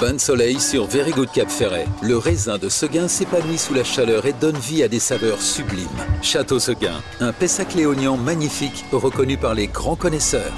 Bain de soleil sur Very Good Cap Ferret. Le raisin de Seguin s'épanouit sous la chaleur et donne vie à des saveurs sublimes. Château Seguin, un Pessac léonien magnifique reconnu par les grands connaisseurs.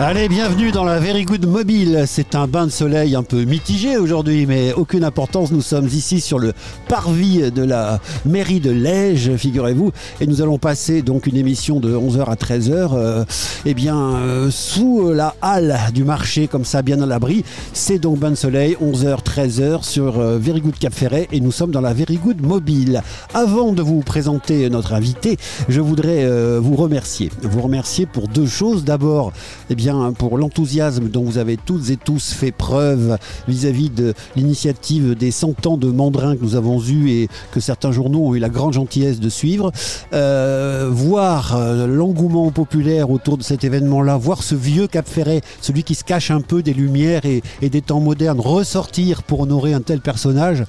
Allez, bienvenue dans la Very Good Mobile. C'est un bain de soleil un peu mitigé aujourd'hui, mais aucune importance. Nous sommes ici sur le parvis de la mairie de Lège, figurez-vous, et nous allons passer donc une émission de 11h à 13h, euh, eh bien, euh, sous la halle du marché, comme ça, bien à l'abri. C'est donc bain de soleil, 11h, 13h sur euh, Very Good Cap Ferret, et nous sommes dans la Very Good Mobile. Avant de vous présenter notre invité, je voudrais euh, vous remercier. Vous remercier pour deux choses. D'abord, eh bien, pour l'enthousiasme dont vous avez toutes et tous fait preuve vis-à-vis de l'initiative des 100 ans de Mandrin que nous avons eu et que certains journaux ont eu la grande gentillesse de suivre. Euh, voir euh, l'engouement populaire autour de cet événement-là, voir ce vieux Cap Ferret, celui qui se cache un peu des lumières et des temps modernes, ressortir pour honorer un tel personnage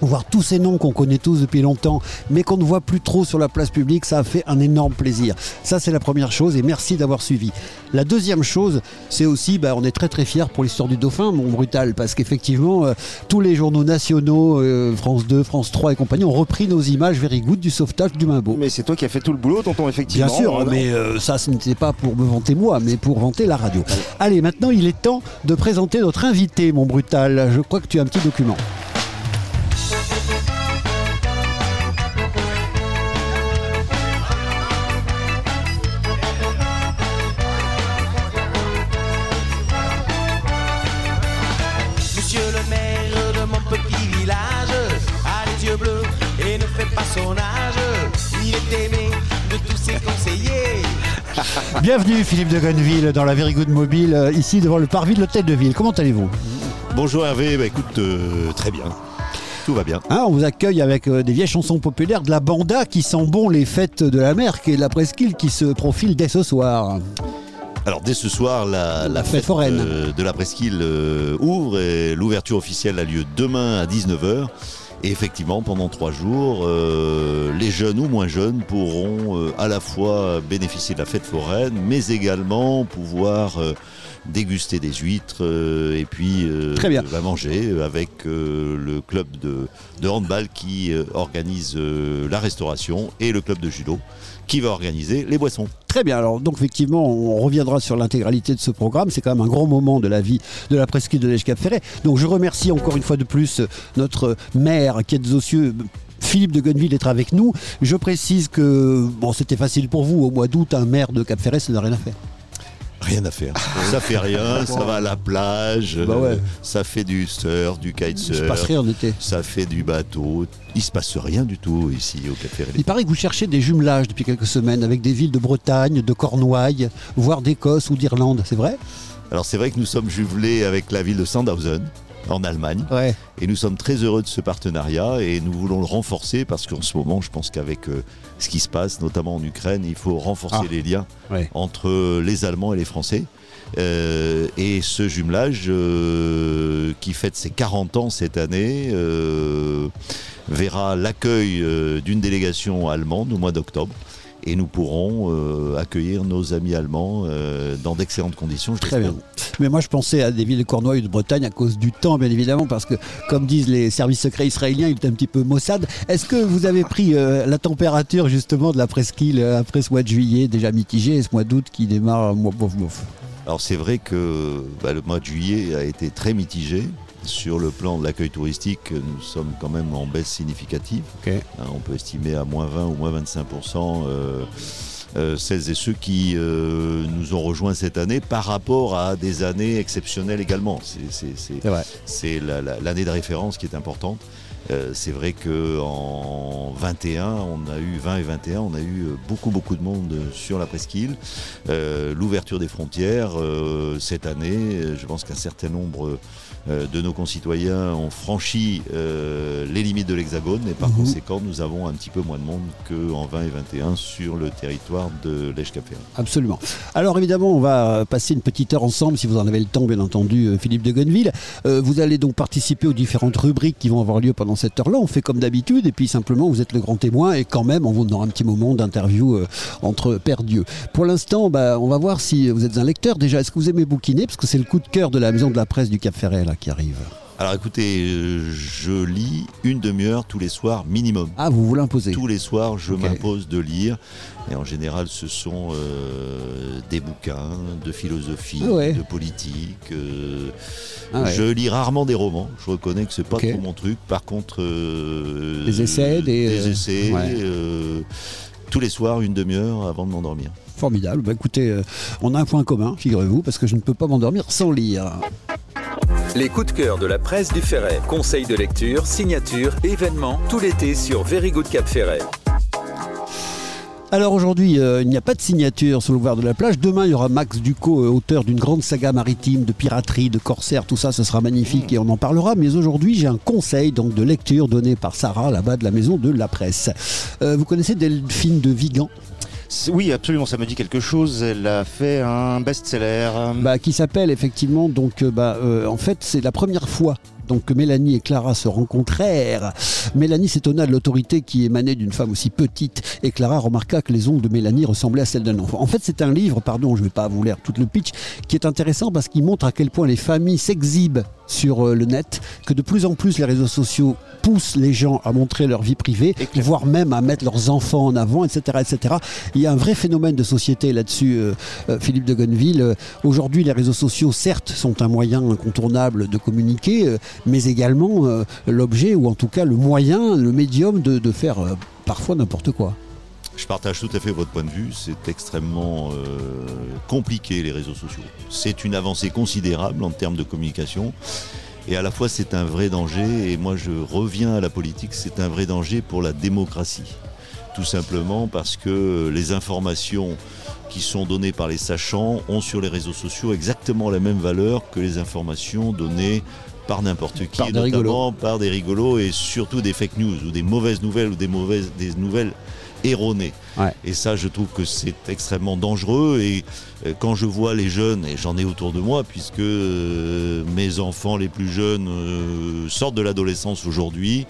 voir tous ces noms qu'on connaît tous depuis longtemps, mais qu'on ne voit plus trop sur la place publique, ça a fait un énorme plaisir. Ça, c'est la première chose, et merci d'avoir suivi. La deuxième chose, c'est aussi, bah, on est très très fiers pour l'histoire du Dauphin, mon brutal, parce qu'effectivement, euh, tous les journaux nationaux, euh, France 2, France 3 et compagnie, ont repris nos images very good du sauvetage du Main Mais c'est toi qui as fait tout le boulot, tonton, effectivement. Bien sûr, mais euh, ça, ce n'était pas pour me vanter moi, mais pour vanter la radio. Allez, maintenant, il est temps de présenter notre invité, mon brutal. Je crois que tu as un petit document. Il est aimé de tous ses conseillers. Bienvenue Philippe de Gonneville dans la Very Good Mobile, euh, ici devant le parvis de l'hôtel de ville. Comment allez-vous? Bonjour Hervé, bah écoute, euh, très bien. Tout va bien. Hein, On vous accueille avec euh, des vieilles chansons populaires de la banda qui sent bon les fêtes de la mer et de la presqu'île qui se profile dès ce soir. Alors dès ce soir, la, La fête foraine. euh, de la presqu'île euh, ouvre et l'ouverture officielle a lieu demain à 19h. Et effectivement, pendant trois jours, euh, les jeunes ou moins jeunes pourront euh, à la fois bénéficier de la fête foraine, mais également pouvoir euh, déguster des huîtres euh, et puis euh, Très bien. va manger avec euh, le club de, de handball qui organise euh, la restauration et le club de judo qui va organiser les boissons. Très bien, alors donc effectivement on reviendra sur l'intégralité de ce programme, c'est quand même un grand moment de la vie de la presqu'île de l'Èche-Cap-Ferret. Donc je remercie encore une fois de plus euh, notre maire qui est aux cieux. Philippe de Gonneville d'être avec nous. Je précise que bon, c'était facile pour vous au mois d'août, un maire de Cap-Ferret, ça n'a rien à faire. Rien à faire. ça fait rien, ça va à la plage, Bah ouais. euh, ça fait du surf, du Il se kitesurf, passe rien en été. ça fait du bateau. Il se passe rien du tout ici au Cap Ferret. Il paraît que vous cherchez des jumelages depuis quelques semaines avec des villes de Bretagne, de Cornouailles, voire d'Écosse ou d'Irlande, c'est vrai? Alors c'est vrai que nous sommes jumelés avec la ville de Sandhausen en Allemagne Ouais. et nous sommes très heureux de ce partenariat et nous voulons le renforcer parce qu'en ce moment je pense qu'avec euh, ce qui se passe notamment en Ukraine il faut renforcer Ah. les liens Ouais. entre les Allemands et les Français. Euh, et ce jumelage euh, qui fête ses 40 ans cette année euh, verra l'accueil euh, d'une délégation allemande au mois d'octobre. Et nous pourrons euh, accueillir nos amis allemands euh, dans d'excellentes conditions. je Très bien. Mais moi, je pensais à des villes de Cornouailles ou de Bretagne à cause du temps, bien évidemment, parce que, comme disent les services secrets israéliens, il est un petit peu maussade. Est-ce que vous avez pris euh, la température, justement, de la presqu'île après ce mois de juillet, déjà mitigé, et ce mois d'août qui démarre, bof, bof Alors c'est vrai que bah, le mois de juillet a été très mitigé. Sur le plan de l'accueil touristique, nous sommes quand même en baisse significative. Hein, on peut estimer à moins 20 ou moins 25% euh, euh, celles et ceux qui euh, nous ont rejoints cette année par rapport à des années exceptionnelles également. C'est- l'année de référence qui est importante. Euh, c'est vrai que en 21, on a eu 20 et 21, on a eu euh, beaucoup beaucoup de monde sur la presqu'île. Euh, L'ouverture des frontières euh, cette année, je pense qu'un certain nombre de nos concitoyens ont franchi euh, les limites de l'Hexagone et par Mhm. conséquent, nous avons un petit peu moins de monde qu'en 20 et 21 sur le territoire de l'Èche-Cap-Ferret. Absolument. Alors évidemment, on va euh, passer une petite heure ensemble, si vous en avez le temps, bien entendu, euh, Philippe de Gonneville. Euh, vous allez donc participer aux différentes rubriques qui vont avoir lieu pendant cette heure-là. On fait comme d'habitude et puis simplement vous êtes le grand témoin et quand même on vous donnera un petit moment d'interview euh, entre Père Dieu. Pour l'instant, bah, on va voir si vous êtes un lecteur. Déjà, est-ce que vous aimez bouquiner? Parce que c'est le coup de cœur de la maison de la presse du Cap Ferret là qui arrive. Alors écoutez, euh, je lis une demi-heure tous les soirs minimum. Ah, vous vous l'imposez Tous les soirs, je m'impose de lire. Et en général, ce sont euh, des bouquins de philosophie, Ah ouais. de politique. euh, Ah ouais. Je lis rarement des romans. Je reconnais que c'est pas trop mon truc. Par contre, euh, Des essais, des, essais. ouais. tous les soirs, une demi-heure avant de m'endormir. Formidable. Bah, écoutez, on a un point commun, figurez-vous, parce que je ne peux pas m'endormir sans lire. Les coups de cœur de la presse du Ferret. Conseils de lecture, signatures, événements, tout l'été sur Very Good Cap Ferret. Alors aujourd'hui, euh, il n'y a pas de signature sur le boulevard de la plage. Demain, il y aura Max Ducot, euh, auteur d'une grande saga maritime de piraterie, de corsaire, tout ça, ce sera magnifique et on en parlera. Mais aujourd'hui, j'ai un conseil donc de lecture donné par Sarah là-bas de la maison de la presse. Euh, vous connaissez Delphine de Vigan? Oui, absolument, ça me dit quelque chose. Elle a fait un best-seller. bah, qui s'appelle effectivement donc euh, bah, euh, en fait c'est la première fois donc que Mélanie et Clara se rencontrèrent. Mélanie s'étonna de l'autorité qui émanait d'une femme aussi petite et Clara remarqua que les ongles de Mélanie ressemblaient à celles d'un enfant. En fait, c'est un livre, pardon, je ne vais pas vous lire tout le pitch, qui est intéressant parce qu'il montre à quel point les familles s'exhibent sur euh, le net, que de plus en plus les réseaux sociaux poussent les gens à montrer leur vie privée, voire même à mettre leurs enfants en avant, etc. etc. Il y a un vrai phénomène de société là-dessus, euh, euh, Philippe de Gonneville. Euh, Aujourd'hui, les réseaux sociaux, certes, sont un moyen incontournable de communiquer, euh, mais également l'objet, ou en tout cas le moyen, le médium de, de faire parfois n'importe quoi. Je partage tout à fait votre point de vue. C'est extrêmement euh, compliqué les réseaux sociaux. C'est une avancée considérable en termes de communication. Et à la fois, c'est un vrai danger. Et moi, je reviens à la politique. C'est un vrai danger pour la démocratie. Tout simplement parce que les informations qui sont données par les sachants ont sur les réseaux sociaux exactement la même valeur que les informations données par n'importe qui, Par notamment par des rigolos et surtout des fake news ou des mauvaises nouvelles ou des mauvaises des nouvelles erronées. Ouais. Et ça, je trouve que c'est extrêmement dangereux. Et euh, quand je vois les jeunes, et j'en ai autour de moi, puisque euh, mes enfants les plus jeunes euh, sortent de l'adolescence aujourd'hui,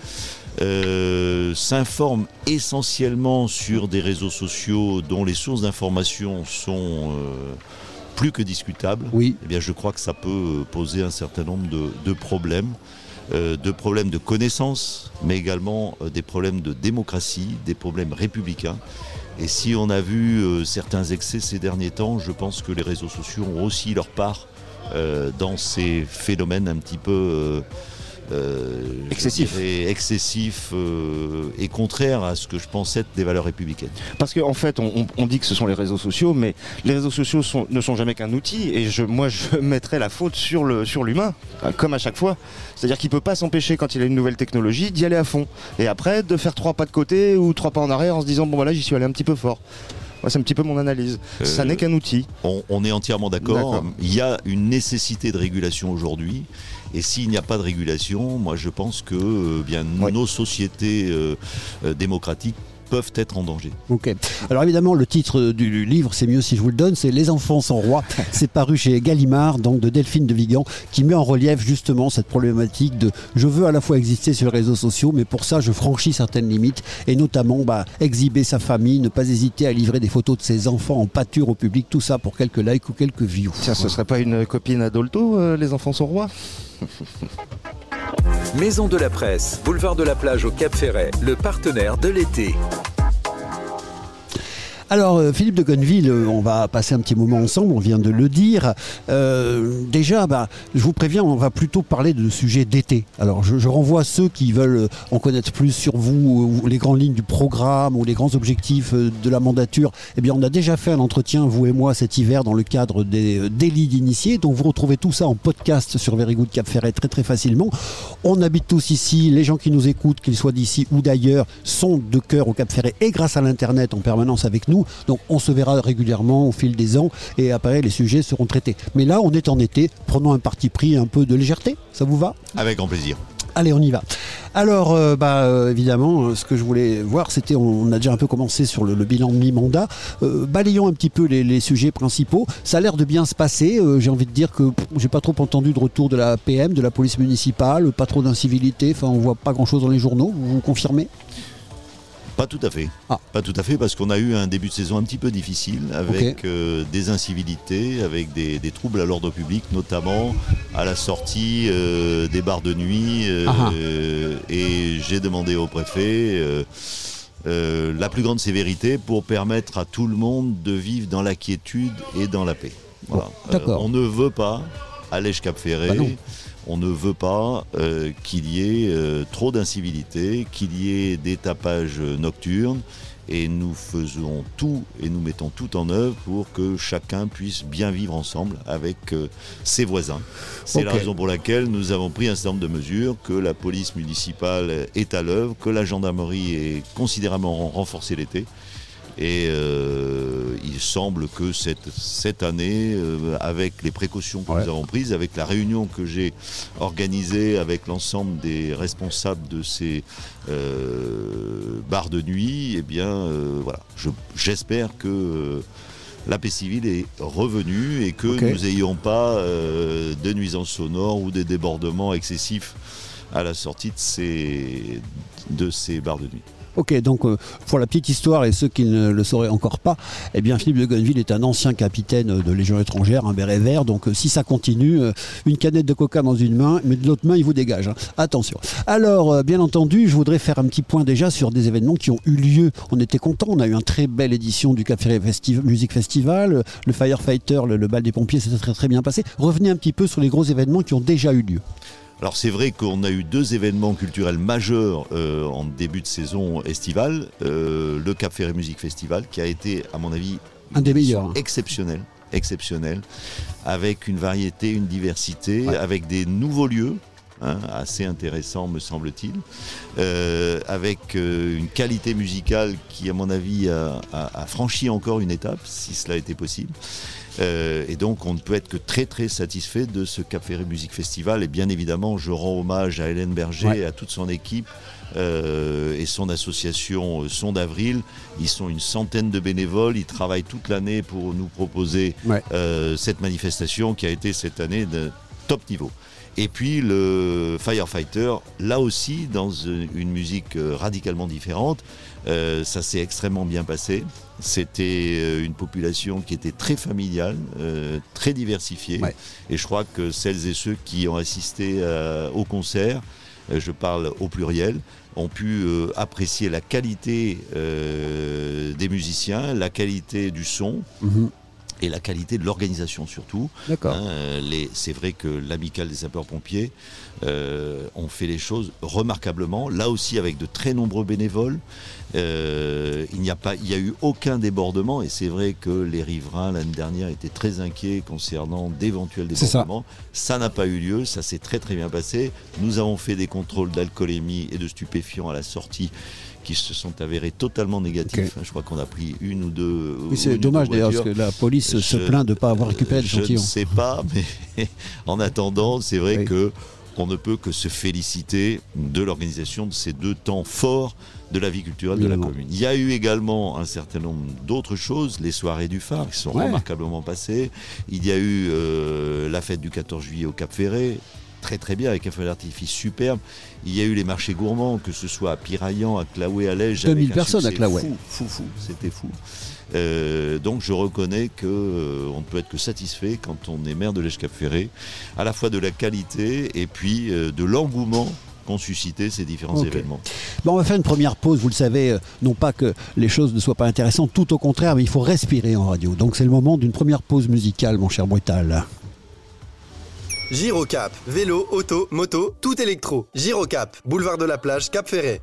euh, s'informent essentiellement sur des réseaux sociaux dont les sources d'information sont euh, plus que discutables, Oui, eh bien, je crois que ça peut poser un certain nombre de, de problèmes. Euh, de problèmes de connaissance, mais également euh, des problèmes de démocratie, des problèmes républicains. Et si on a vu euh, certains excès ces derniers temps, je pense que les réseaux sociaux ont aussi leur part dans ces phénomènes un petit peu euh, dirais excessifs euh, et contraires à ce que je pense être des valeurs républicaines. Parce qu'en en fait, on, dit que ce sont les réseaux sociaux, mais les réseaux sociaux sont- ne sont jamais qu'un outil. Et je, moi, je mettrais la faute sur le sur l'humain, euh, comme à chaque fois. C'est-à-dire qu'il peut pas s'empêcher quand il a une nouvelle technologie d'y aller à fond. Et après, de faire trois pas de côté ou trois pas en arrière en se disant bon voilà, j'y suis allé un petit peu fort. C'est un petit peu mon analyse. Ça Euh, n'est qu'un outil. On, on est entièrement d'accord. Il y a une nécessité de régulation aujourd'hui. Et s'il n'y a pas de régulation, moi je pense que euh, bien, Oui. nos sociétés euh, démocratiques peuvent être en danger. ok. Alors évidemment, le titre du livre, c'est mieux si je vous le donne, c'est Les enfants sont rois. C'est paru chez Gallimard, donc de Delphine de Vigan, qui met en relief justement cette problématique de je veux à la fois exister sur les réseaux sociaux, mais pour ça, je franchis certaines limites, et notamment bah, exhiber sa famille, ne pas hésiter à livrer des photos de ses enfants en pâture au public, tout ça pour quelques likes ou quelques views. Tiens, ce serait pas une copine Adolto, euh, les enfants sont rois Maison de la presse, boulevard de la plage au Cap Ferret, le partenaire de l'été. Alors, euh, Philippe de Gonneville, euh, on va passer un petit moment ensemble, on vient de le dire. Euh, déjà, bah, je vous préviens, on va plutôt parler de sujets d'été. Alors, je, renvoie ceux qui veulent en connaître plus sur vous, ou les grandes lignes du programme, ou les grands objectifs de la mandature. Eh bien, on a déjà fait un entretien, vous et moi, cet hiver, dans le cadre des délits d'initiés. Donc, vous retrouvez tout ça en podcast sur Very Cap Ferret très très facilement. On habite tous ici, les gens qui nous écoutent, qu'ils soient d'ici ou d'ailleurs, sont de cœur au Cap Ferret et grâce à l'Internet en permanence avec nous. Donc on se verra régulièrement au fil des ans et après les sujets seront traités. Mais là, on est en été, prenons un parti pris un peu de légèreté, ça vous va? Avec grand plaisir. Allez, on y va. Alors, euh, bah, euh, évidemment, euh, ce que je voulais voir, c'était, on, a déjà un peu commencé sur le, le bilan de mi-mandat. Balayons un petit peu les, les sujets principaux. Ça a l'air de bien se passer. J'ai envie de dire que j'ai pas trop entendu de retour de la PM, de la police municipale, pas trop d'incivilité. Enfin, on voit pas grand-chose dans les journaux. Vous vous confirmez? Pas tout à fait. Ah. Pas tout à fait parce qu'on a eu un début de saison un petit peu difficile avec euh, des incivilités, avec des, des troubles à l'ordre public, notamment à la sortie euh, des bars de nuit. euh, Ah ah. et j'ai demandé au préfet la plus grande sévérité pour permettre à tout le monde de vivre dans la quiétude et dans la paix. Voilà. Bon, d'accord. on ne veut pas à Lèche-Cap-Ferré. Bah non. On ne veut pas euh, qu'il y ait euh, trop d'incivilité, qu'il y ait des tapages nocturnes. Et nous faisons tout et nous mettons tout en œuvre pour que chacun puisse bien vivre ensemble avec euh, ses voisins. C'est la raison pour laquelle nous avons pris un certain nombre de mesures, que la police municipale est à l'œuvre, que la gendarmerie est considérablement renforcée l'été. Et euh, il semble que cette, cette année, euh, avec les précautions que Ouais. nous avons prises, avec la réunion que j'ai organisée avec l'ensemble des responsables de ces euh, bars de nuit, eh bien, euh, voilà, je- j'espère que la paix civile est revenue et que nous n'ayons pas euh, de nuisances sonores ou des débordements excessifs à la sortie de ces, de ces bars de nuit. Ok, donc euh, pour la petite histoire et ceux qui ne le sauraient encore pas, eh bien Philippe de Gonneville est un ancien capitaine de Légion étrangère, un béret vert. Donc euh, si ça continue, euh, une canette de coca dans une main, mais de l'autre main il vous dégage. hein. Attention. Alors euh, bien entendu, je voudrais faire un petit point déjà sur des événements qui ont eu lieu. On était content, on a eu une très belle édition du Cap Ferré Festi- Music Festival, le Firefighter, le, le bal des pompiers, c'était très très bien passé. Revenez un petit peu sur les gros événements qui ont déjà eu lieu. Alors c'est vrai qu'on a eu deux événements culturels majeurs euh, en début de saison estivale. Euh, le Cap Ferré Music Festival qui a été à mon avis Un des meilleurs. exceptionnel, exceptionnel, avec une variété, une diversité, Ouais. avec des nouveaux lieux. hein, assez intéressants me semble-t-il, euh, avec une qualité musicale qui à mon avis a, a- a franchi encore une étape, si cela était possible. Euh, et donc, on ne peut être que très très satisfait de ce Cap Ferré Music Festival. Et bien évidemment, je rends hommage à Hélène Berger Ouais. et à toute son équipe euh, et son association euh, Son d'Avril. Ils sont une centaine de bénévoles. Ils travaillent toute l'année pour nous proposer Ouais. euh, cette manifestation qui a été cette année de top niveau. Et puis le Firefighter, là aussi, dans une musique radicalement différente, ça s'est extrêmement bien passé. C'était euh, une population qui était très familiale, euh, très diversifiée. Ouais. Et je crois que celles et ceux qui ont assisté euh, au concert, je parle au pluriel, ont pu euh, apprécier la qualité euh, des musiciens, la qualité du son Mhm. Et la qualité de l'organisation surtout. D'accord. Hein, c'est vrai que l'amicale des sapeurs-pompiers euh, ont fait les choses remarquablement, là aussi avec de très nombreux bénévoles. Euh, il n'y a pas, il y a eu aucun débordement et c'est vrai que les riverains l'année dernière étaient très inquiets concernant d'éventuels débordements. Ça n'a pas eu lieu, ça s'est très très bien passé. Nous avons fait des contrôles d'alcoolémie et de stupéfiants à la sortie qui se sont avérés totalement négatifs. Je crois qu'on a pris une ou deux. Oui, c'est dommage d'ailleurs, parce que la police se plaint de ne pas avoir récupéré Euh, Je l'échantillon. ne sais pas, mais en attendant, c'est vrai Oui. que on ne peut que se féliciter de l'organisation de ces deux temps forts de la vie culturelle de la commune. Il y a eu également un certain nombre d'autres choses, les soirées du phare qui sont Ouais. remarquablement passées. Il y a eu euh, la fête du 14 juillet au Cap Ferré, très très bien avec un feu d'artifice superbe. Il y a eu les marchés gourmands, que ce soit à Piraillan, à Claoué, à Lège. 2000 avec un personnes à Claouet. Fou, fou, fou, c'était fou. Euh, donc je reconnais que euh, on ne peut être que satisfait quand on est maire de l'Èche Cap Ferré, à la fois de la qualité et puis euh, de l'engouement qu'ont suscité ces différents événements. Bon, on va faire une première pause, vous le savez, euh, non pas que les choses ne soient pas intéressantes, tout au contraire, mais il faut respirer en radio. Donc c'est le moment d'une première pause musicale, mon cher Brutal. Girocap, vélo, auto, moto, tout électro. Girocap, boulevard de la plage, Cap Ferré.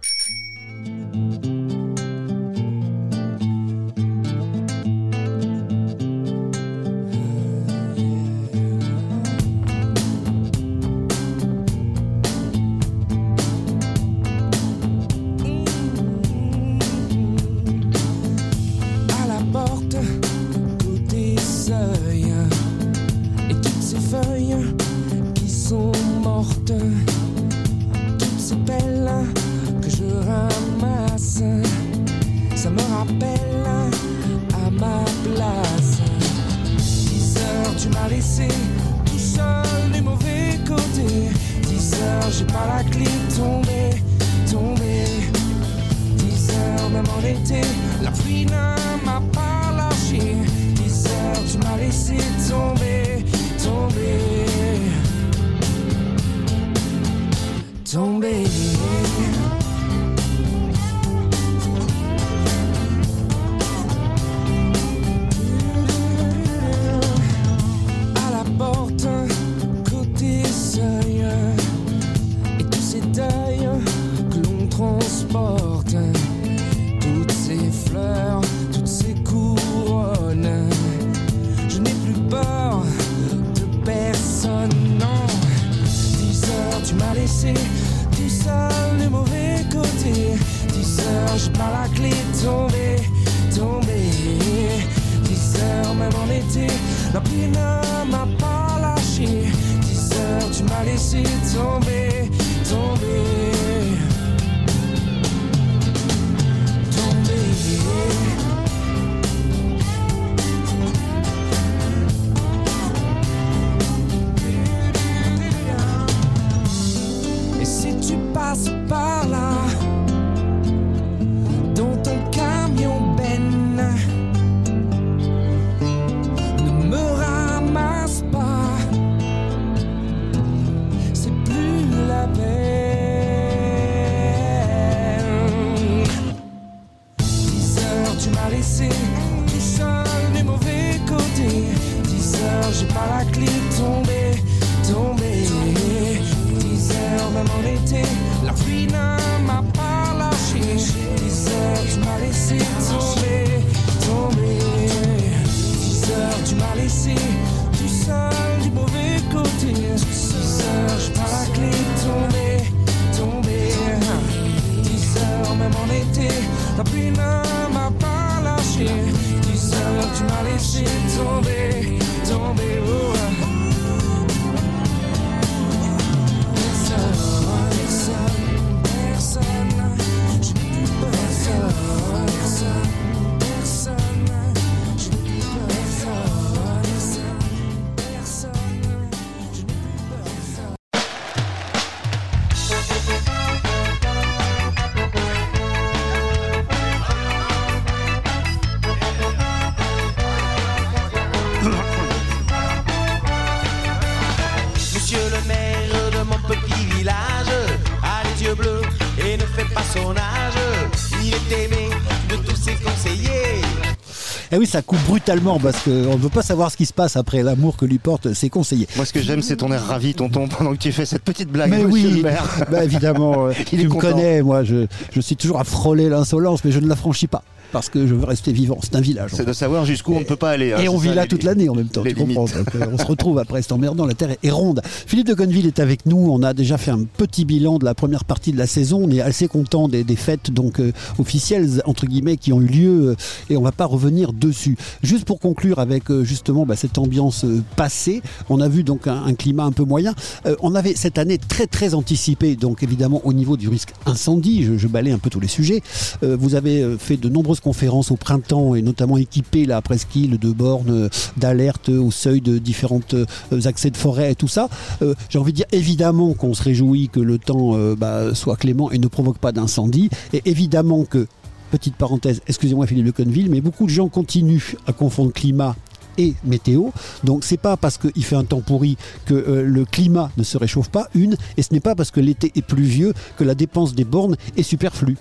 Eh oui, ça coupe brutalement parce qu'on ne veut pas savoir ce qui se passe après l'amour que lui portent ses conseillers. Moi, ce que j'aime, c'est ton air ravi, tonton, pendant que tu fais cette petite blague. Mais oui, le maire. bah évidemment, euh, Il tu me content. connais, moi je, je suis toujours à frôler l'insolence, mais je ne la franchis pas parce que je veux rester vivant. C'est un village. C'est de savoir jusqu'où on ne peut pas aller. hein, Et on vit ça, là les- toute l'année en même temps, tu comprends. Donc, euh, on se retrouve après, c'est emmerdant, la Terre est ronde. Philippe de Conneville est avec nous, on a déjà fait un petit bilan de la première partie de la saison, on est assez content des, des fêtes donc euh, officielles, entre guillemets, qui ont eu lieu, euh, et on va pas revenir dessus. Juste pour conclure avec justement bah, cette ambiance passée, on a vu donc un, un climat un peu moyen. On avait cette année très très anticipé, donc évidemment au niveau du risque incendie, je, je balaye un peu tous les sujets. Vous avez fait de nombreuses conférences au printemps et notamment équipé la presqu'île de bornes euh, d'alerte au seuil de différentes euh, accès de forêt et tout ça. Euh, J'ai envie de dire évidemment qu'on se réjouit que le temps bah, soit clément et ne provoque pas d'incendie. Et évidemment que, petite parenthèse, excusez-moi Philippe de mais beaucoup de gens continuent à confondre climat et météo. Donc c'est pas parce qu'il fait un temps pourri que le climat ne se réchauffe pas, une, et ce n'est pas parce que l'été est pluvieux que la dépense des bornes est superflue.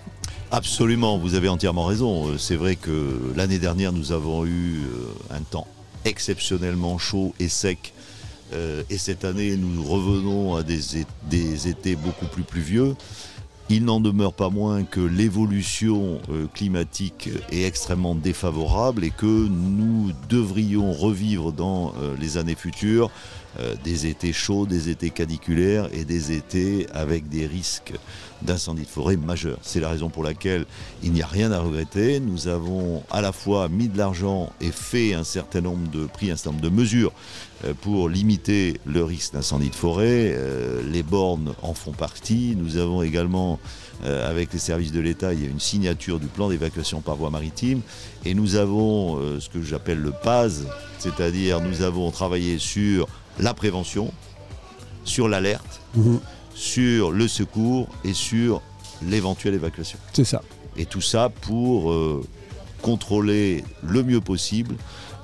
Absolument, vous avez entièrement raison. Euh, C'est vrai que l'année dernière, nous avons eu euh, un temps exceptionnellement chaud et sec. Euh, Et cette année, nous revenons à des, étés beaucoup plus pluvieux. Il n'en demeure pas moins que l'évolution climatique est extrêmement défavorable et que nous devrions revivre dans les années futures euh, des étés chauds, des étés caniculaires et des étés avec des risques d'incendie de forêt majeurs. C'est la raison pour laquelle il n'y a rien à regretter. Nous avons à la fois mis de l'argent et fait un certain nombre de pris, un certain nombre de mesures euh, pour limiter le risque d'incendie de forêt. Euh, les bornes en font partie. Nous avons également, avec les services de l'État, il y a une signature du plan d'évacuation par voie maritime. Et nous avons ce que j'appelle le PAS, c'est-à-dire nous avons travaillé sur la prévention, sur l'alerte, Mhm. sur le secours et sur l'éventuelle évacuation. C'est ça. Et tout ça pour euh, contrôler le mieux possible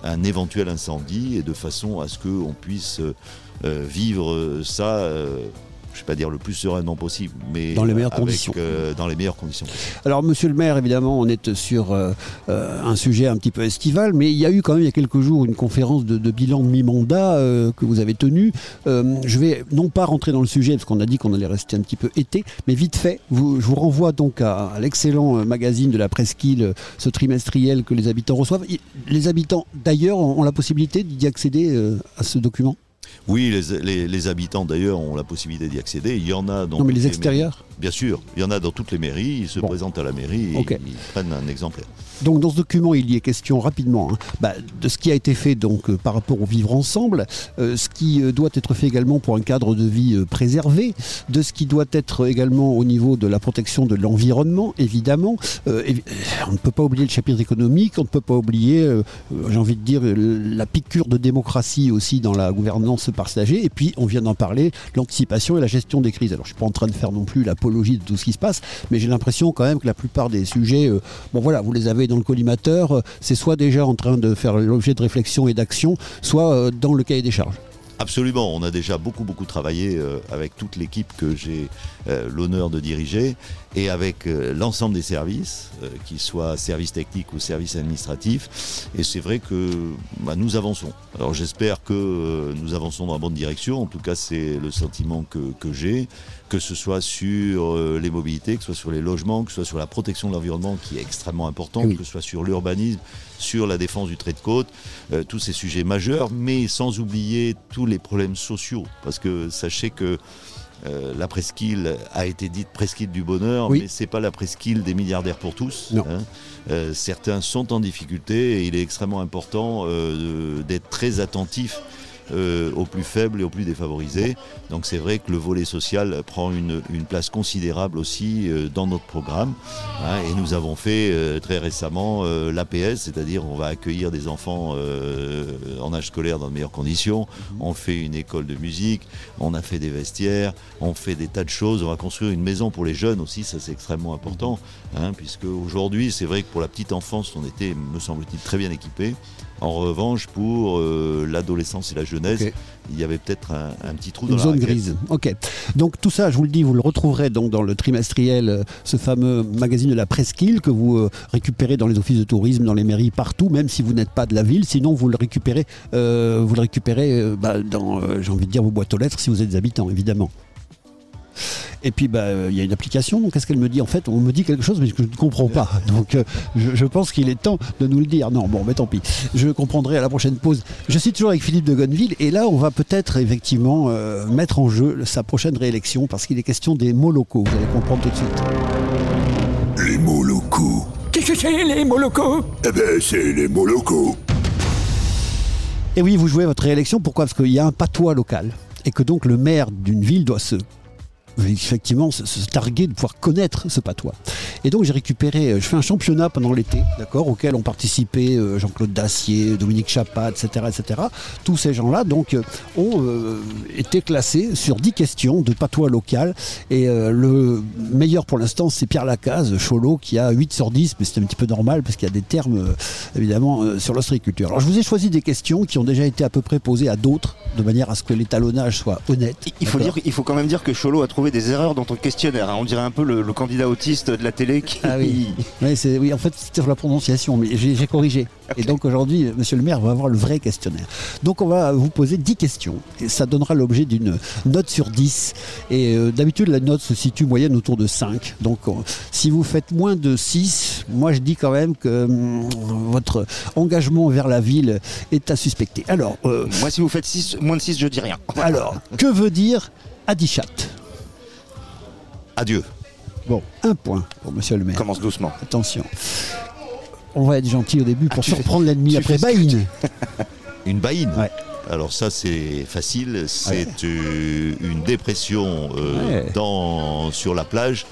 un éventuel incendie et de façon à ce qu'on puisse euh, euh, vivre ça, euh, je ne vais pas dire le plus sereinement possible, mais Dans les meilleures avec, conditions. euh, dans les meilleures conditions. Alors, monsieur le maire, évidemment, on est sur euh, euh, un sujet un petit peu estival, mais il y a eu quand même il y a quelques jours une conférence de, de bilan de mi-mandat euh, que vous avez tenue. Je vais non pas rentrer dans le sujet, parce qu'on a dit qu'on allait rester un petit peu été, mais vite fait, vous- je vous renvoie donc à, à l'excellent magazine de la presqu'île, ce trimestriel que les habitants reçoivent. Les habitants, d'ailleurs, ont, ont la possibilité d'y accéder à ce document? Oui, les, les- les habitants d'ailleurs ont la possibilité d'y accéder. Il y en a dans Non, mais les extérieurs Bien sûr, il y en a dans toutes les mairies. Ils se Bon. présentent à la mairie et ils prennent un exemplaire. Donc dans ce document, il y est question rapidement hein, bah, de ce qui a été fait donc euh, par rapport au vivre ensemble, euh, ce qui euh, doit être fait également pour un cadre de vie préservé, de ce qui doit être également au niveau de la protection de l'environnement, évidemment. Évi- on ne peut pas oublier le chapitre économique, on ne peut pas oublier, j'ai envie de dire, la piqûre de démocratie aussi dans la gouvernance partagée. Et puis, on vient d'en parler, l'anticipation et la gestion des crises. Alors, je ne suis pas en train de faire non plus de tout ce qui se passe, mais j'ai l'impression quand même que la plupart des sujets, euh, bon voilà, vous les avez dans le collimateur, euh, c'est soit déjà en train de faire l'objet de réflexion et d'action, soit euh, dans le cahier des charges. Absolument, on a déjà beaucoup beaucoup travaillé avec toute l'équipe que j'ai l'honneur de diriger et avec euh, l'ensemble des services, euh, qu'ils soient services techniques ou services administratifs. Et c'est vrai que bah, nous avançons. Alors j'espère que euh, nous avançons dans la bonne direction. En tout cas, c'est le sentiment que, que j'ai, que ce soit sur les mobilités, que ce soit sur les logements, que ce soit sur la protection de l'environnement qui est extrêmement importante, Oui. que ce soit sur l'urbanisme, sur la défense du trait de côte, euh, tous ces sujets majeurs, mais sans oublier tous les problèmes sociaux. Parce que sachez que euh, la presqu'île a été dite presqu'île du bonheur, Oui. mais c'est pas la presqu'île des milliardaires pour tous. Hein. Euh, certains sont en difficulté et il est extrêmement important euh, d'être très attentif euh, aux plus faibles et aux plus défavorisés. Donc c'est vrai que le volet social prend une, place considérable aussi euh, dans notre programme. hein. et nous avons fait euh, très récemment l'APS, c'est-à-dire on va accueillir des enfants en âge scolaire dans de meilleures conditions. On fait une école de musique, on a fait des vestiaires, on fait des tas de choses. On va construire une maison pour les jeunes aussi, ça c'est extrêmement important. hein, puisque aujourd'hui, c'est vrai que pour la petite enfance, on était, me semble-t-il, très bien équipé. En revanche, pour euh, l'adolescence et la jeunesse, il y avait peut-être un, un petit trou dans Une la zone grise. Ok. Donc tout ça, je vous le dis, vous le retrouverez donc dans le trimestriel, euh, ce fameux magazine de la presqu'île que vous euh, récupérez dans les offices de tourisme, dans les mairies, partout, même si vous n'êtes pas de la ville. Sinon, vous le récupérez, euh, vous le récupérez bah, dans, j'ai envie de dire, vos boîtes aux lettres si vous êtes habitants, évidemment. Et puis, bah, euh, il y a une application. Donc, qu'est-ce qu'elle me dit En fait, on me dit quelque chose, mais que je ne comprends pas. Donc, euh, je, je pense qu'il est temps de nous le dire. Non, bon, mais tant pis. Je comprendrai à la prochaine pause. Je suis toujours avec Philippe de Gonneville. Et là, on va peut-être effectivement euh, mettre en jeu sa prochaine réélection parce qu'il est question des mots locaux. Vous allez comprendre tout de suite. Les mots locaux. Qu'est-ce que c'est les mots locaux? Eh ben, c'est les mots locaux. Et oui, vous jouez votre réélection. Pourquoi? Parce qu'il y a un patois local. Et que donc le maire d'une ville doit se effectivement se, se targuer de pouvoir connaître ce patois. Et donc j'ai récupéré, euh, je fais un championnat pendant l'été, d'accord, auquel ont participé euh, Jean-Claude Dacier, Dominique Chapat, etc., etc. Tous ces gens-là donc euh, ont euh, été classés sur 10 questions de patois local. Et euh, le meilleur pour l'instant, c'est Pierre Lacaze, Cholo, qui a 8 sur 10, mais c'est un petit peu normal parce qu'il y a des termes euh, évidemment sur l'ostréiculture. Alors je vous ai choisi des questions qui ont déjà été à peu près posées à d'autres, de manière à ce que l'étalonnage soit honnête. Il faut, dire, il faut quand même dire que Cholo a trouvé des erreurs dans ton questionnaire. hein. On dirait un peu le, le candidat autiste de la télé qui. Ah oui. Oui, en fait, c'était sur la prononciation, mais j'ai corrigé. Et donc aujourd'hui, monsieur le maire va avoir le vrai questionnaire. Donc on va vous poser 10 questions. Et ça donnera l'objet d'une note sur 10. Et euh, d'habitude, la note se situe moyenne autour de 5. Donc euh, si vous faites moins de 6, moi je dis quand même que hum, votre engagement vers la ville est à suspecter. Alors, euh, Moi, si vous faites six- moins de 6, je dis rien. alors que veut dire Adichat? Adieu. Bon, un point pour monsieur le maire. Commence doucement. Attention. On va être gentil au début pour tu fais- surprendre l'ennemi tu après fais ce que Baïn. Une baïne. Ouais. Alors ça c'est facile, c'est euh, une dépression euh, Ouais. dans, sur la plage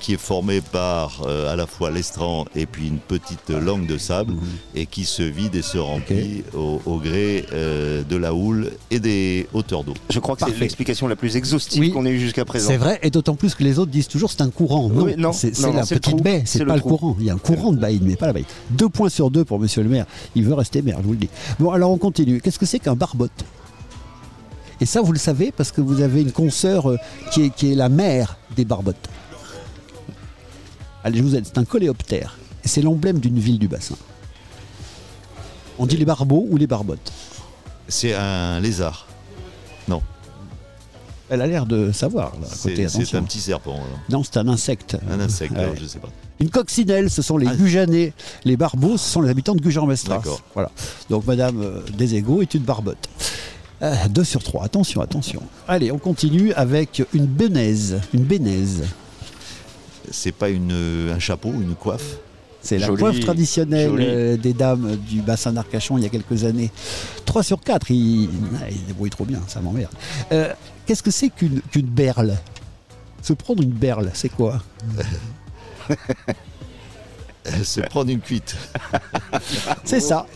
qui est formée par euh, à la fois l'estran et puis une petite langue de sable Mhm. et qui se vide et se remplit au, au gré euh, de la houle et des hauteurs d'eau. Je crois que c'est l'explication la plus exhaustive Oui. qu'on ait eue jusqu'à présent. C'est vrai, et d'autant plus que les autres disent toujours c'est un courant. Non, Oui, non, c'est la petite baie, C'est le pas le courant. Il y a un courant de baïne, mais pas la baïne. Deux points sur deux pour monsieur le maire. Il veut rester maire, je vous le dis. Bon, alors on continue. Qu'est-ce que c'est qu'un barbotte Et ça, vous le savez parce que vous avez une consoeur euh, qui est, qui est la mère des barbottes. Allez, je vous aide. C'est un coléoptère. Et c'est l'emblème d'une ville du bassin. On dit les barbeaux ou les barbottes. C'est un lézard. Non, Elle a l'air de savoir, là, à côté. c'est un petit serpent. alors. Non, c'est un insecte. Un insecte, Ouais. alors, je sais pas. Une coccinelle, ce sont les Ah. Gujanais. Les barbeaux, ce sont les habitants de Gujan-Mestras. D'accord. Voilà. Donc Madame euh, Deségaux est une barbotte. Euh, deux sur trois. Attention, attention. Allez, on continue avec une bénaise. Une bénaise. C'est pas une, un chapeau, une coiffe. C'est la coiffe traditionnelle joli. euh, des dames du bassin d'Arcachon il y a quelques années. 3 sur 4, il, il débrouille trop bien, ça m'emmerde. Euh, Qu'est-ce que c'est qu'une qu'une berle? Se prendre une berle, c'est quoi? Se prendre une cuite. C'est ça.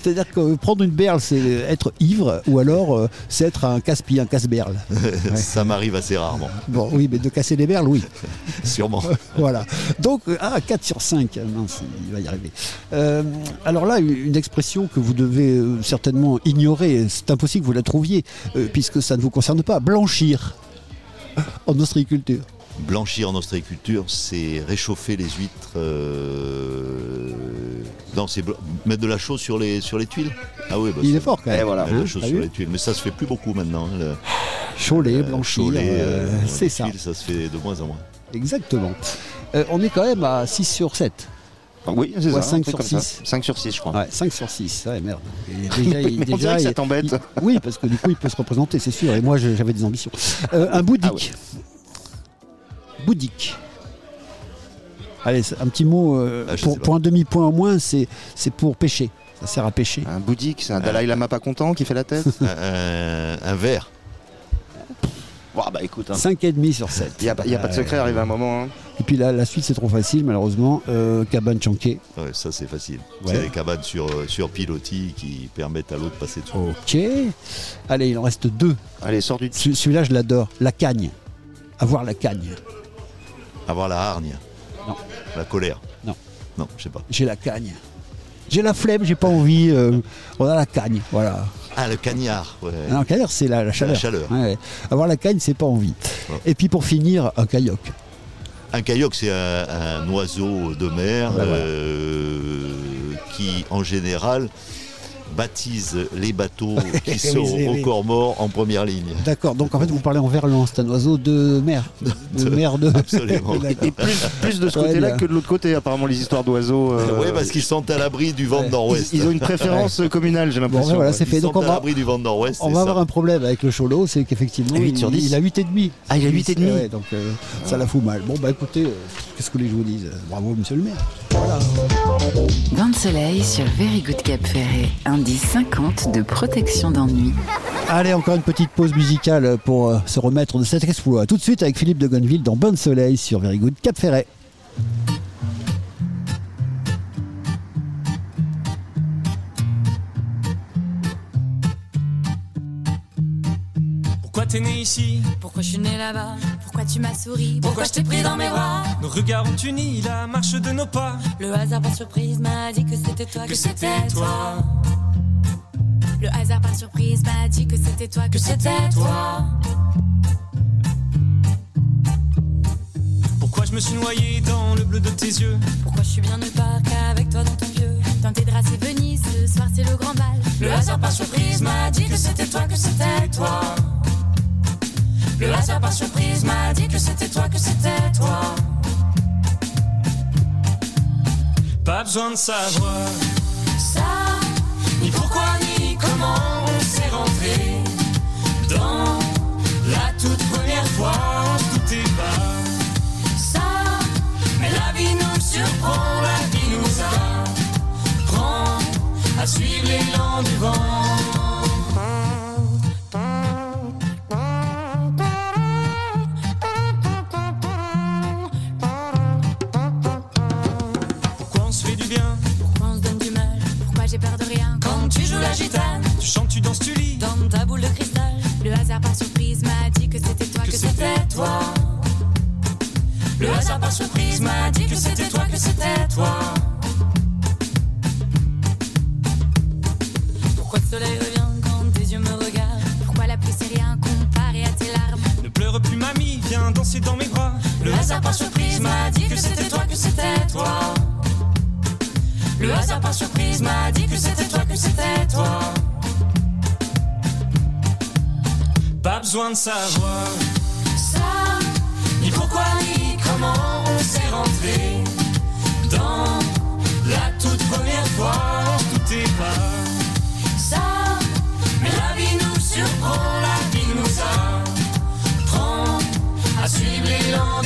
C'est-à-dire que prendre une berle, c'est être ivre, ou alors euh, c'est être un casse-pied, un casse-berle. Ça m'arrive assez rarement, Bon, oui, mais de casser les berles, oui. sûrement. Voilà. Donc, euh, ah, 4 sur 5. Mince, il va y arriver. Euh, alors là, une expression que vous devez euh, certainement ignorer, c'est impossible que vous la trouviez, euh, puisque ça ne vous concerne pas. Blanchir en ostréiculture. Blanchir en ostréiculture, c'est réchauffer les huîtres. euh, Non, c'est mettre de la chose sur les, sur les tuiles. Ah oui, bah, Il est fort quand même. Et voilà. Mettre de la Hein, chose t'as sur les tuiles. Mais ça se fait plus beaucoup maintenant. hein, le- Cholet, euh, blanchir, Cholet, euh, euh, c'est ça. tuiles, ça se fait de moins en moins. Exactement. Euh, on est quand même à 6 sur 7. Ah Oui, c'est Ouais, ça. cinq un truc sur comme ça. six. 5 sur 6, je crois. Ouais, 5 sur 6, ouais, merde. Et déjà, il- Mais on déjà, dirait que ça il- t'embête. oui, parce que du coup, il peut se représenter, c'est sûr. Et moi, j'avais des ambitions. Euh, un boudique. Boudique. Allez, un petit mot. euh, Ah, pour, un demi-point au moins, c'est c'est pour pêcher. Ça sert à pêcher. Un bouddhique, c'est un Dalai Lama pas content qui fait la tête un, un- verre. Bah écoute, hein. 5,5 sur 7. il n'y a, pas- y a pas de secret, arrive un moment. hein. Et puis là, la suite, c'est trop facile, malheureusement. Euh, cabane chanquée. Ouais, ça, c'est facile. Ouais. C'est des cabanes sur, euh, sur pilotis qui permettent à l'eau de passer dessus. Ok. Allez, il en reste deux. Allez, sors du Ce- Celui-là, je l'adore. La cagne. Avoir la cagne. Avoir la hargne. Non. La colère. Non. Non, je sais pas. J'ai la cagne. J'ai la flemme, j'ai pas envie. euh, on a la cagne, voilà. Ah, le cagnard. Ouais. Non, cagnard, c'est la, la chaleur. chaleur. Ouais, ouais. Avoir la cagne, c'est pas envie. Ouais. Et puis pour finir, un kayak. Un kayak, c'est un, un oiseau de mer Ouais, voilà. euh, qui, en général, baptise les bateaux qui sont c'est- au oui. corps mort en première ligne. D'accord, donc en fait vous parlez en verlan, c'est un oiseau de mer. De, De- mer de. absolument. Et plus, plus de ce Ouais, côté-là que de l'autre côté, apparemment, les histoires d'oiseaux. euh, oui, parce qu'ils sont à l'abri du vent Ouais. ils, nord-ouest. ils ont une préférence communale, j'ai l'impression. voilà, Ils fait. sont Donc on à va, l'abri du vent de nord-ouest. on va ça. avoir un problème avec le cholo, c'est qu'effectivement, il, il a 8,5. Ah, il a 8,5. Ouais, donc euh, ça la fout mal. Bon, bah écoutez, euh, qu'est-ce que les je vous dise Bravo, monsieur le maire. Bain de soleil sur Very Good Cap Ferré. Indice 50 de protection d'ennui. Allez, encore une petite pause musicale pour euh, se remettre de cet exploit. Tout de suite avec Philippe de Gonneville dans Bonne Soleil sur Very Good Cap Ferret. T'es né ici Pourquoi je suis né là-bas? Pourquoi tu m'as souri? Pourquoi je t'ai pris dans mes bras? Nos regards ont uni la marche de nos pas. Le hasard par surprise m'a dit que c'était toi, que, Que c'était toi. Le hasard par surprise m'a dit que c'était toi, que c'était toi. Pourquoi je me suis noyé dans le bleu de tes yeux? Pourquoi je suis bien au parc avec toi dans ton vieux? Dans tes draps c'est Venise, ce soir c'est le grand bal. Le hasard par surprise m'a dit que c'était toi, que c'était toi. Le hasard par surprise m'a dit que c'était toi, que c'était toi. Pas besoin de savoir Ça, ni pourquoi ni comment on s'est rentré dans la toute première fois. Se doutait pas. ça, Mais la vie nous surprend, la vie nous apprend à suivre l'élan du vent. joues la gitane. Tu chantes, tu danses, tu lis. Dans ta boule de cristal. Le hasard par surprise m'a dit que c'était toi, que, c'était toi. Le hasard par surprise m'a dit que c'était toi, que c'était toi. Pourquoi le soleil revient quand tes yeux me regardent? Pourquoi la pluie c'est rien comparé à tes larmes? Ne pleure plus mamie, viens danser dans mes bras. Le hasard par surprise m'a dit que c'était toi, que c'était toi. Le hasard par surprise m'a dit que c'était toi, que c'était toi. Pas besoin de savoir Ça, ni pourquoi ni comment on s'est rentré dans la toute première fois. Tout est pas ça, Mais la vie nous surprend, la vie nous apprend à suivre l'élan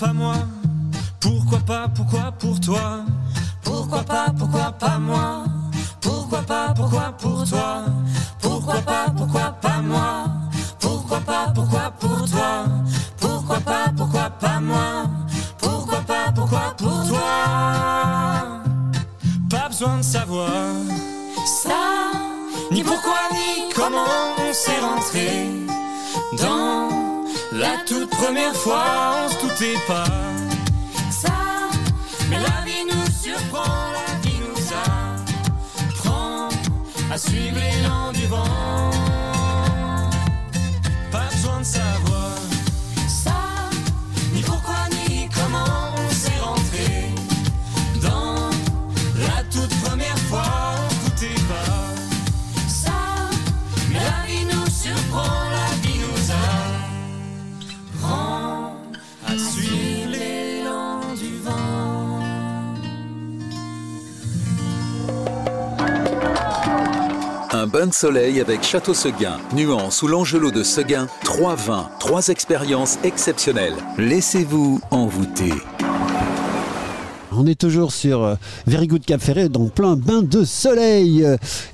pas moi. Pourquoi pas, pourquoi pour toi? Pourquoi pas, pourquoi pas moi? Pourquoi pas, pourquoi pour toi? Pourquoi pas, pourquoi pas moi? Pourquoi pas, pourquoi pour toi? Pourquoi pas, pourquoi pas moi? Pourquoi pas, pourquoi pour toi? Pas besoin de savoir ça, ni pourquoi ni comment on s'est rentré la toute première fois. On se doutait pas, ça, mais la vie nous surprend, la vie nous apprend à suivre l'élan du vent. Pas besoin de savoir bain de soleil avec Château Seguin, Nuance ou l'Angelot de Seguin, trois vins, trois expériences exceptionnelles. Laissez-vous envoûter. On est toujours sur euh, Very Good Cap Ferré, dans plein bain de soleil.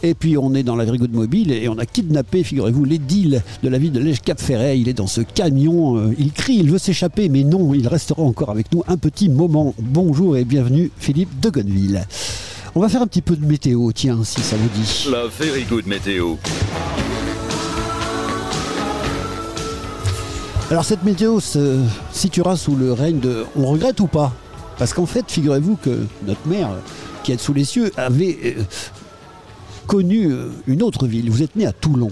Et puis on est dans la Very Good Mobile et on a kidnappé, figurez-vous, l'édile de la ville de Lège Cap Ferret. Il est dans ce camion, euh, il crie, il veut s'échapper, mais non, il restera encore avec nous un petit moment. Bonjour et bienvenue, Philippe de Gonneville. On va faire un petit peu de météo, tiens, si ça vous dit. La Very Good Météo. Alors cette météo se situera sous le règne de on regrette ou pas Parce qu'en fait, figurez-vous que notre mère, qui est sous les cieux, avait euh, connu euh, une autre ville. Vous êtes né à Toulon.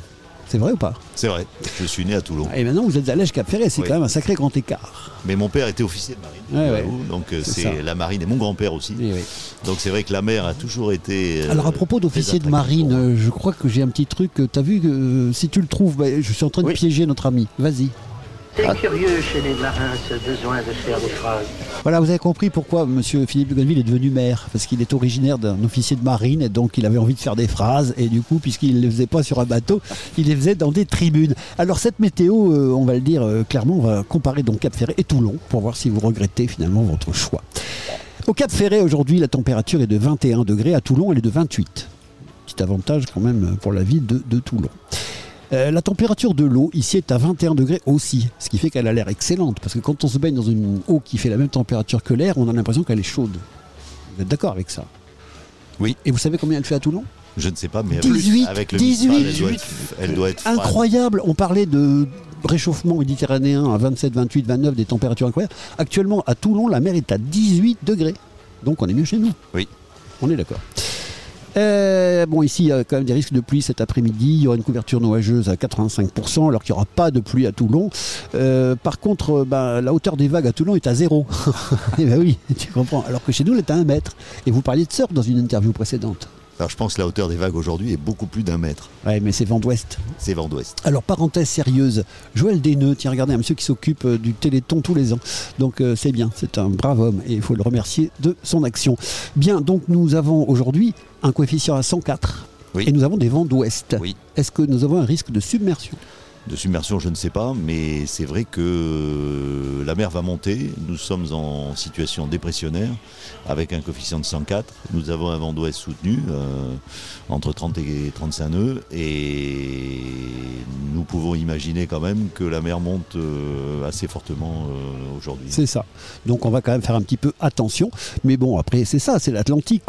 C'est vrai ou pas? C'est vrai, je suis né à Toulon. Et maintenant vous êtes à Lège Cap Ferret, c'est Oui. quand même un sacré grand écart. Mais mon père était officier de marine. Ouais, ouais. figurez-vous, Donc euh, C'est la marine et mon grand-père aussi. Oui, oui. Donc c'est vrai que la mer a toujours été. euh, Alors à propos d'officier de marine, euh, je crois que j'ai un petit truc. T'as vu que euh, si tu le trouves, bah, je suis en train de piéger notre ami. Vas-y. C'est curieux chez les marins ce besoin de faire des phrases. Voilà, vous avez compris pourquoi Monsieur Philippe de Gonneville est devenu maire, parce qu'il est originaire d'un officier de marine, et donc il avait envie de faire des phrases, et du coup, puisqu'il ne les faisait pas sur un bateau, il les faisait dans des tribunes. Alors cette météo, euh, on va le dire euh, clairement, on va comparer donc Cap Ferré et Toulon, pour voir si vous regrettez finalement votre choix. Au Cap Ferré, aujourd'hui, la température est de 21 degrés, à Toulon, elle est de 28. Petit avantage quand même pour la ville de Toulon. Euh, la température de l'eau ici est à 21 degrés aussi, ce qui fait qu'elle a l'air excellente, parce que quand on se baigne dans une eau qui fait la même température que l'air, on a l'impression qu'elle est chaude. Vous êtes d'accord avec ça? Oui. Et vous savez combien elle fait à Toulon? Je ne sais pas, mais 18, avec le 18, Mistral, elle doit être, elle doit être. Incroyable, on parlait de réchauffement méditerranéen à 27, 28, 29, des températures incroyables. Actuellement, à Toulon, la mer est à 18 degrés. Donc on est mieux chez nous. Oui. On est d'accord. Euh, bon, ici, il y a quand même des risques de pluie cet après-midi. Il y aura une couverture nuageuse à 85%, alors qu'il n'y aura pas de pluie à Toulon. Euh, par contre, ben, la hauteur des vagues à Toulon est à zéro. Eh ben oui, tu comprends. Alors que chez nous, elle est à un mètre. Et vous parliez de surf dans une interview précédente. Alors je pense que la hauteur des vagues aujourd'hui est beaucoup plus d'un mètre. Ouais, mais c'est vent d'ouest. C'est vent d'ouest. Alors, parenthèse sérieuse, Joël Desneux, tiens, regardez, un monsieur qui s'occupe euh, du Téléthon tous les ans. Donc, euh, c'est bien, c'est un brave homme et il faut le remercier de son action. Bien, donc nous avons aujourd'hui un coefficient à 104 et nous avons des vents d'ouest. Est-ce que nous avons un risque de submersion? De submersion, je ne sais pas, mais c'est vrai que euh, la mer va monter. Nous sommes en situation dépressionnaire avec un coefficient de 104. Nous avons un vent d'ouest soutenu euh, entre 30 et 35 nœuds et nous pouvons imaginer quand même que la mer monte euh, assez fortement aujourd'hui. C'est ça. Donc on va quand même faire un petit peu attention. Mais bon, après, c'est ça, c'est l'Atlantique.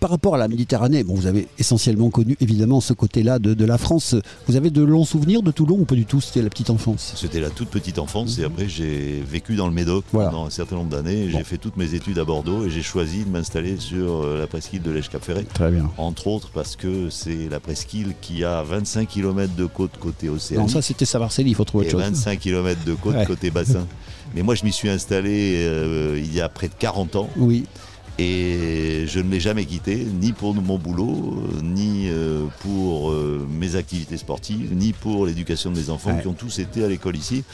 Par rapport à la Méditerranée, vous avez essentiellement connu évidemment ce côté-là de, la France. Vous avez de longs souvenirs de Toulon du tout C'était la petite enfance C'était la toute petite enfance et après j'ai vécu dans le Médoc Voilà. pendant un certain nombre d'années. J'ai fait toutes mes études à Bordeaux et j'ai choisi de m'installer sur euh, la presqu'île de l'Èche-Cap-Ferret. Très bien. Entre autres parce que c'est la presqu'île qui a 25 km de côte côté océan. Non, ça c'était il faut trouver et autre chose. 25 km de côte Ouais. côté bassin. Mais moi je m'y suis installé euh, il y a près de 40 ans. Oui. Et je ne l'ai jamais quitté, ni pour mon boulot, euh, ni euh, pour euh, mes activités sportives, ni pour l'éducation de mes enfants Ouais. qui ont tous été à l'école ici,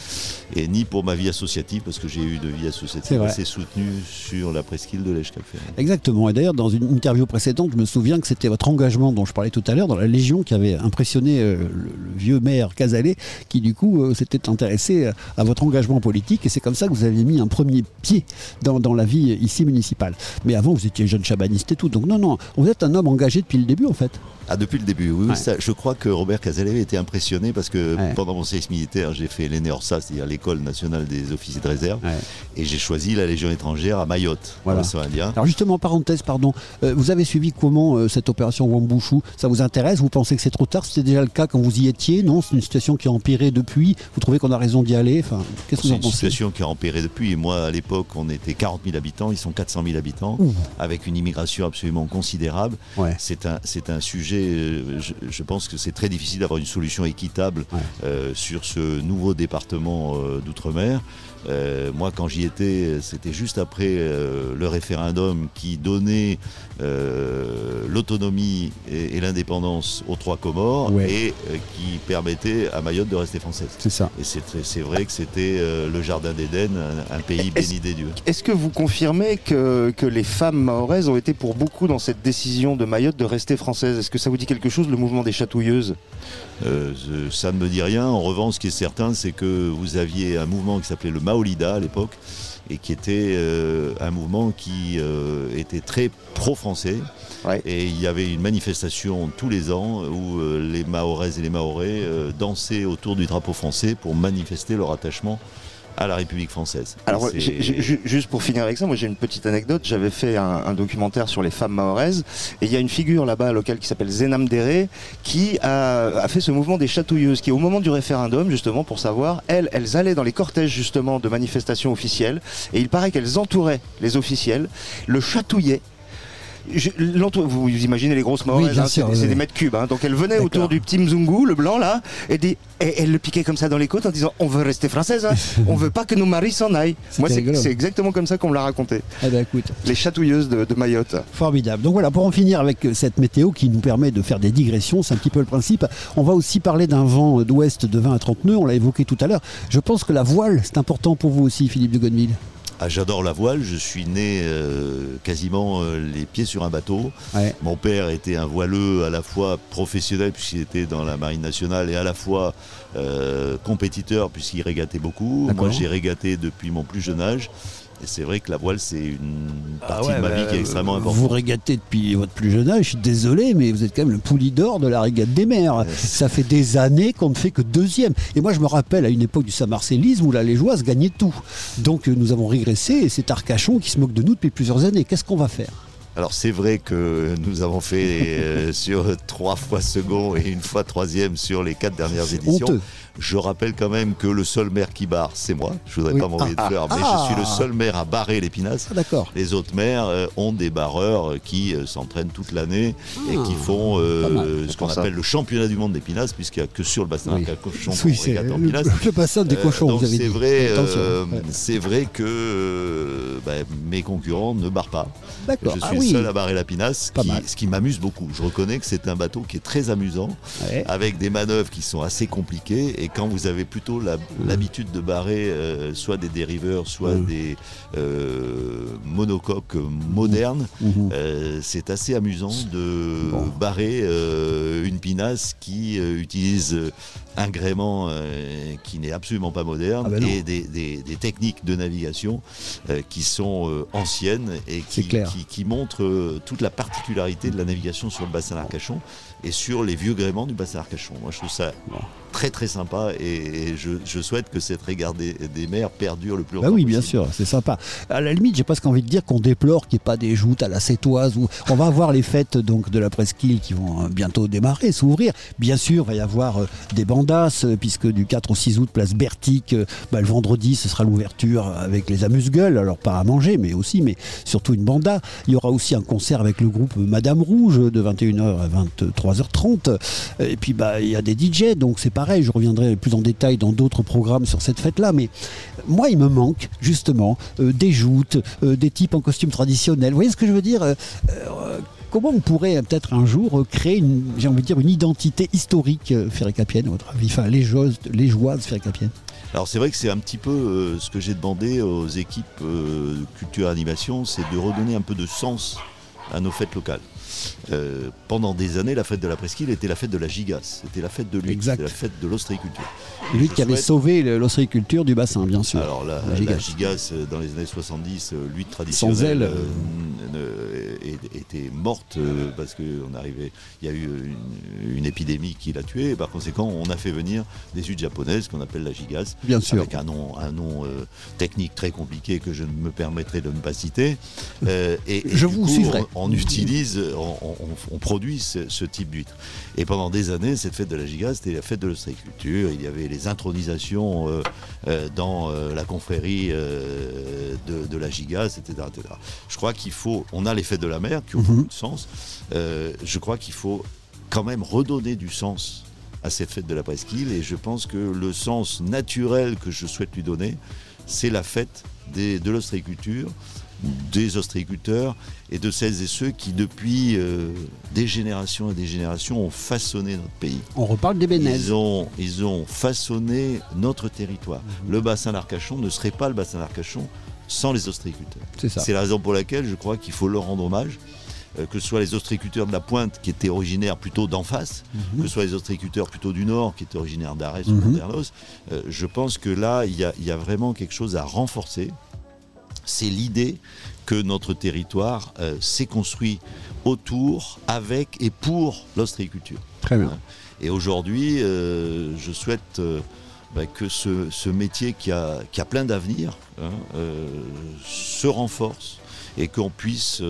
et ni pour ma vie associative, parce que j'ai eu de vie associative assez soutenue sur la presqu'île de l'Èche-Cap-Ferret. Exactement. Et d'ailleurs, dans une interview précédente, je me souviens que c'était votre engagement dont je parlais tout à l'heure dans la Légion qui avait impressionné le, le vieux maire Casalet, qui du coup s'était intéressé à votre engagement politique. Et c'est comme ça que vous avez mis un premier pied dans, dans la vie ici municipale. Mais avant, vous étiez jeune chabaniste et tout. Donc non, non, vous êtes un homme engagé depuis le début en fait. Ah, depuis le début, oui. oui, Ouais. ça, je crois que Robert Cazalet était impressionné parce que Ouais. pendant mon service militaire, j'ai fait l'ENEORSA, c'est-à-dire l'École nationale des officiers de réserve, et j'ai choisi la Légion étrangère à Mayotte, Voilà. Indien. Alors justement, parenthèse, pardon, euh, vous avez suivi comment euh, cette opération Wambouchou Ça vous intéresse? Vous pensez que c'est trop tard? C'était déjà le cas quand vous y étiez Non? C'est une situation qui a empiré depuis Vous trouvez qu'on a raison d'y aller? Enfin, qu'est-ce que vous C'est en une pensez? situation qui a empiré depuis. Et moi, à l'époque, on était 40 000 habitants, ils sont 400 000 habitants, Ouh. avec une immigration absolument considérable. Ouais. C'est un, c'est un sujet, euh, je, je pense que c'est très difficile d'avoir une solution équitable euh, sur ce nouveau département euh, d'outre-mer. Euh, moi, quand j'y étais, c'était juste après euh, le référendum qui donnait euh, l'autonomie et, et l'indépendance aux trois Comores Ouais. et euh, qui permettait à Mayotte de rester française. C'est ça. Et c'est vrai que c'était euh, le jardin d'Éden, un, un pays Est-ce- béni des dieux. Est-ce que vous confirmez que, que les femmes mahoraises ont été pour beaucoup dans cette décision de Mayotte de rester française? Est-ce que ça vous dit quelque chose, le mouvement des chatouilleuses? Euh, ça ne me dit rien. En revanche, ce qui est certain, c'est que vous aviez un mouvement qui s'appelait le À l'époque et qui était euh, un mouvement qui euh, était très pro-français. Et il y avait une manifestation tous les ans où euh, les Mahoraises et les Mahorais dansaient autour du drapeau français pour manifester leur attachement à la République française. Alors, juste pour finir avec ça, moi j'ai une petite anecdote. J'avais fait un, un documentaire sur les femmes mahoraises et il y a une figure là-bas locale qui s'appelle Zenam Dere qui a, a fait ce mouvement des chatouilleuses qui, au moment du référendum, justement, pour savoir, elles, elles allaient dans les cortèges justement de manifestations officielles et il paraît qu'elles entouraient les officiels, le chatouillaient. Je- vous, imaginez les grosses bien hein, c'est des- c'est oui. des mètres cubes. hein. donc elles venaient autour du petit Mzungu, le blanc là, et, des- et elles le piquaient comme ça dans les côtes en disant on veut rester française, hein. on veut pas que nos maris s'en aillent. Moi c'est exactement comme ça qu'on me l'a raconté. Ben écoute. Les chatouilleuses de, de Mayotte. Formidable. Donc voilà, pour en finir avec euh, cette météo qui nous permet de faire des digressions, c'est un petit peu le principe. On va aussi parler d'un vent d'ouest de 20 à 30 nœuds, on l'a évoqué tout à l'heure. Je pense que la voile, c'est important pour vous aussi, Philippe de Godeville. Ah, J'adore la voile, je suis né euh, quasiment euh, les pieds sur un bateau. Mon père était un voileux à la fois professionnel puisqu'il était dans la marine nationale et à la fois euh, compétiteur puisqu'il régatait beaucoup. Moi j'ai régaté depuis mon plus jeune âge. Et c'est vrai que la voile c'est une partie ouais, de ma bah, vie qui est extrêmement importante. Vous régatez depuis votre plus jeune âge, je suis désolé, mais vous êtes quand même le poulie d'or de la régate des mers. Ça fait des années qu'on ne fait que deuxième. Et moi, je me rappelle à une époque du Saint-Marcélisme où la Légeoise gagnait tout. Donc euh, nous avons régressé et c'est Arcachon qui se moque de nous depuis plusieurs années. Qu'est-ce qu'on va faire? Alors c'est vrai que nous avons fait euh, sur trois fois second et une fois troisième sur les quatre dernières éditions. honteux. Je rappelle quand même que le seul maire qui barre, c'est moi. Je voudrais Oui. pas m'envoyer Ah, de fleurs, mais ah. je suis le seul maire à barrer l'épinasse. D'accord. Les autres maires euh, ont des barreurs euh, qui euh, s'entraînent toute l'année et Ah, qui font euh, ce qu'on ça. appelle le championnat du monde d'épinasse, puisqu'il n'y a que sur le bassin Oui. Oui, c'est régate en le- le bassin des cochons, vous avez c'est vrai, Ouais. c'est vrai que bah, mes concurrents ne barrent pas. D'accord. Je suis Ah le oui. seul à barrer la pinasse, Pas qui- mal. ce qui m'amuse beaucoup. Je reconnais que c'est un bateau qui est très amusant, Ouais. avec des manœuvres qui sont assez compliquées et quand vous avez plutôt l'habitude de barrer euh, soit des dériveurs, soit des euh, monocoques modernes, Mhm. euh, c'est assez amusant de barrer une pinasse qui utilise un gréement qui n'est absolument pas moderne Ah ben non. et des, des- des techniques de navigation qui sont anciennes et qui, qui- qui montrent toute la particularité de la navigation sur le bassin d'Arcachon et sur les vieux gréements du bassin d'Arcachon. Moi, je trouve ça très très sympa et, et je, je souhaite que cette regard des, des mers perdure le plus longtemps Bah oui, bien sûr, c'est sympa. À la limite, j'ai presque envie de dire qu'on déplore qu'il n'y ait pas des joutes à la sétoise où on va avoir les fêtes donc de la presqu'île qui vont euh, bientôt démarrer, s'ouvrir. Bien sûr, il va y avoir euh, des bandas euh, puisque du 4 au 6 août, place Bertic, bah, le vendredi, ce sera l'ouverture avec les amuse-gueules, alors pas à manger, mais aussi, mais surtout une banda. Il y aura aussi un concert avec le groupe Madame Rouge de 21h à 23h30. Et puis bah il y a des DJ, donc c'est pareil. Je reviendrai plus en détail dans d'autres programmes sur cette fête-là, mais moi il me manque justement euh, des joutes, euh, des types en costume traditionnel. Vous voyez ce que je veux dire Euh, Comment on pourrait peut-être un jour créer une, identité historique ferrécapienne, à votre avis, enfin les joies, les Alors c'est vrai que c'est un petit peu ce que j'ai demandé aux équipes culture animation, c'est de redonner un peu de sens à nos fêtes locales. Euh, pendant des années, la fête de la presqu'île était la fête de la gigasse, c'était la fête de l'huile, c'était la fête de l'ostréiculture. Lui Je qui avait sauvé l'ostréiculture du bassin, bien sûr. Alors la, La la gigasse. euh, dans les années 70, euh, l'huile traditionnelle Sans elle, euh, est- était morte parce qu'on arrivait, il y a eu une, une épidémie qui l'a tuée. Et par conséquent, on a fait venir des huiles japonaises qu'on appelle la gigasse, Bien sûr. avec un nom, un nom euh, technique très compliqué que je ne me permettrai de ne pas citer. Et, et Je vous coup, suivrai. On, on utilise, on, on- on produit ce, ce type d'huître. Et pendant des années, cette fête de la gigasse, c'était la fête de l'ostréiculture. Il y avait les intronisations euh, euh, dans euh, la confrérie de, de la gigasse, etc., etc. Je crois qu'il faut, on a les fêtes de la mer qui ont Mhm. beaucoup de sens. Je crois qu'il faut quand même redonner du sens à cette fête de la presqu'île et je pense que le sens naturel que je souhaite lui donner, c'est la fête des- de l'ostréiculture, des ostréiculteurs et de celles et ceux qui depuis euh, des générations et des générations ont façonné notre pays. On reparle des Bénèzes. Ils ont, ils ont façonné notre territoire. Mhm. Le bassin d'Arcachon ne serait pas le bassin d'Arcachon sans les ostréiculteurs. C'est la raison pour laquelle je crois qu'il faut leur rendre hommage. euh, que ce soit les ostréiculteurs de la pointe qui étaient originaires plutôt d'en face, Mhm. que ce soit les ostréiculteurs plutôt du nord qui étaient originaires d'Arès ou Mhm. d'Andernos, euh, je pense que là, il y, a, il y a vraiment quelque chose à renforcer. C'est l'idée que notre territoire euh, s'est construit autour, avec et pour l'ostréiculture. Très bien. Hein. Et aujourd'hui, euh, je souhaite euh, bah, que ce, ce métier qui a, qui a plein d'avenir hein, se renforce et qu'on puisse,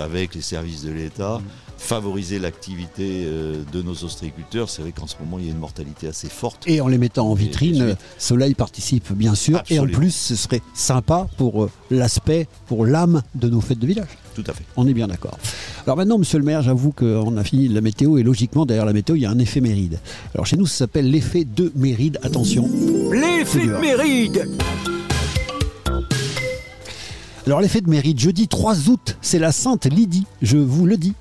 avec les services de l'État, favoriser l'activité euh, de nos ostréiculteurs. C'est vrai qu'en ce moment, il y a une mortalité assez forte. Et en les mettant en vitrine, et- Soleil participe bien sûr. Et en plus, ce serait sympa pour euh, l'aspect, pour l'âme de nos fêtes de village. Tout à fait. On est bien d'accord. Alors maintenant, monsieur le maire, j'avoue qu'on a fini la météo et logiquement, derrière la météo, il y a un effet méride. Alors chez nous, ça s'appelle l'effet de méride. Attention. L'effet de méride Alors l'effet de mérite, jeudi 3 août, c'est la Sainte Lydie, je vous le dis.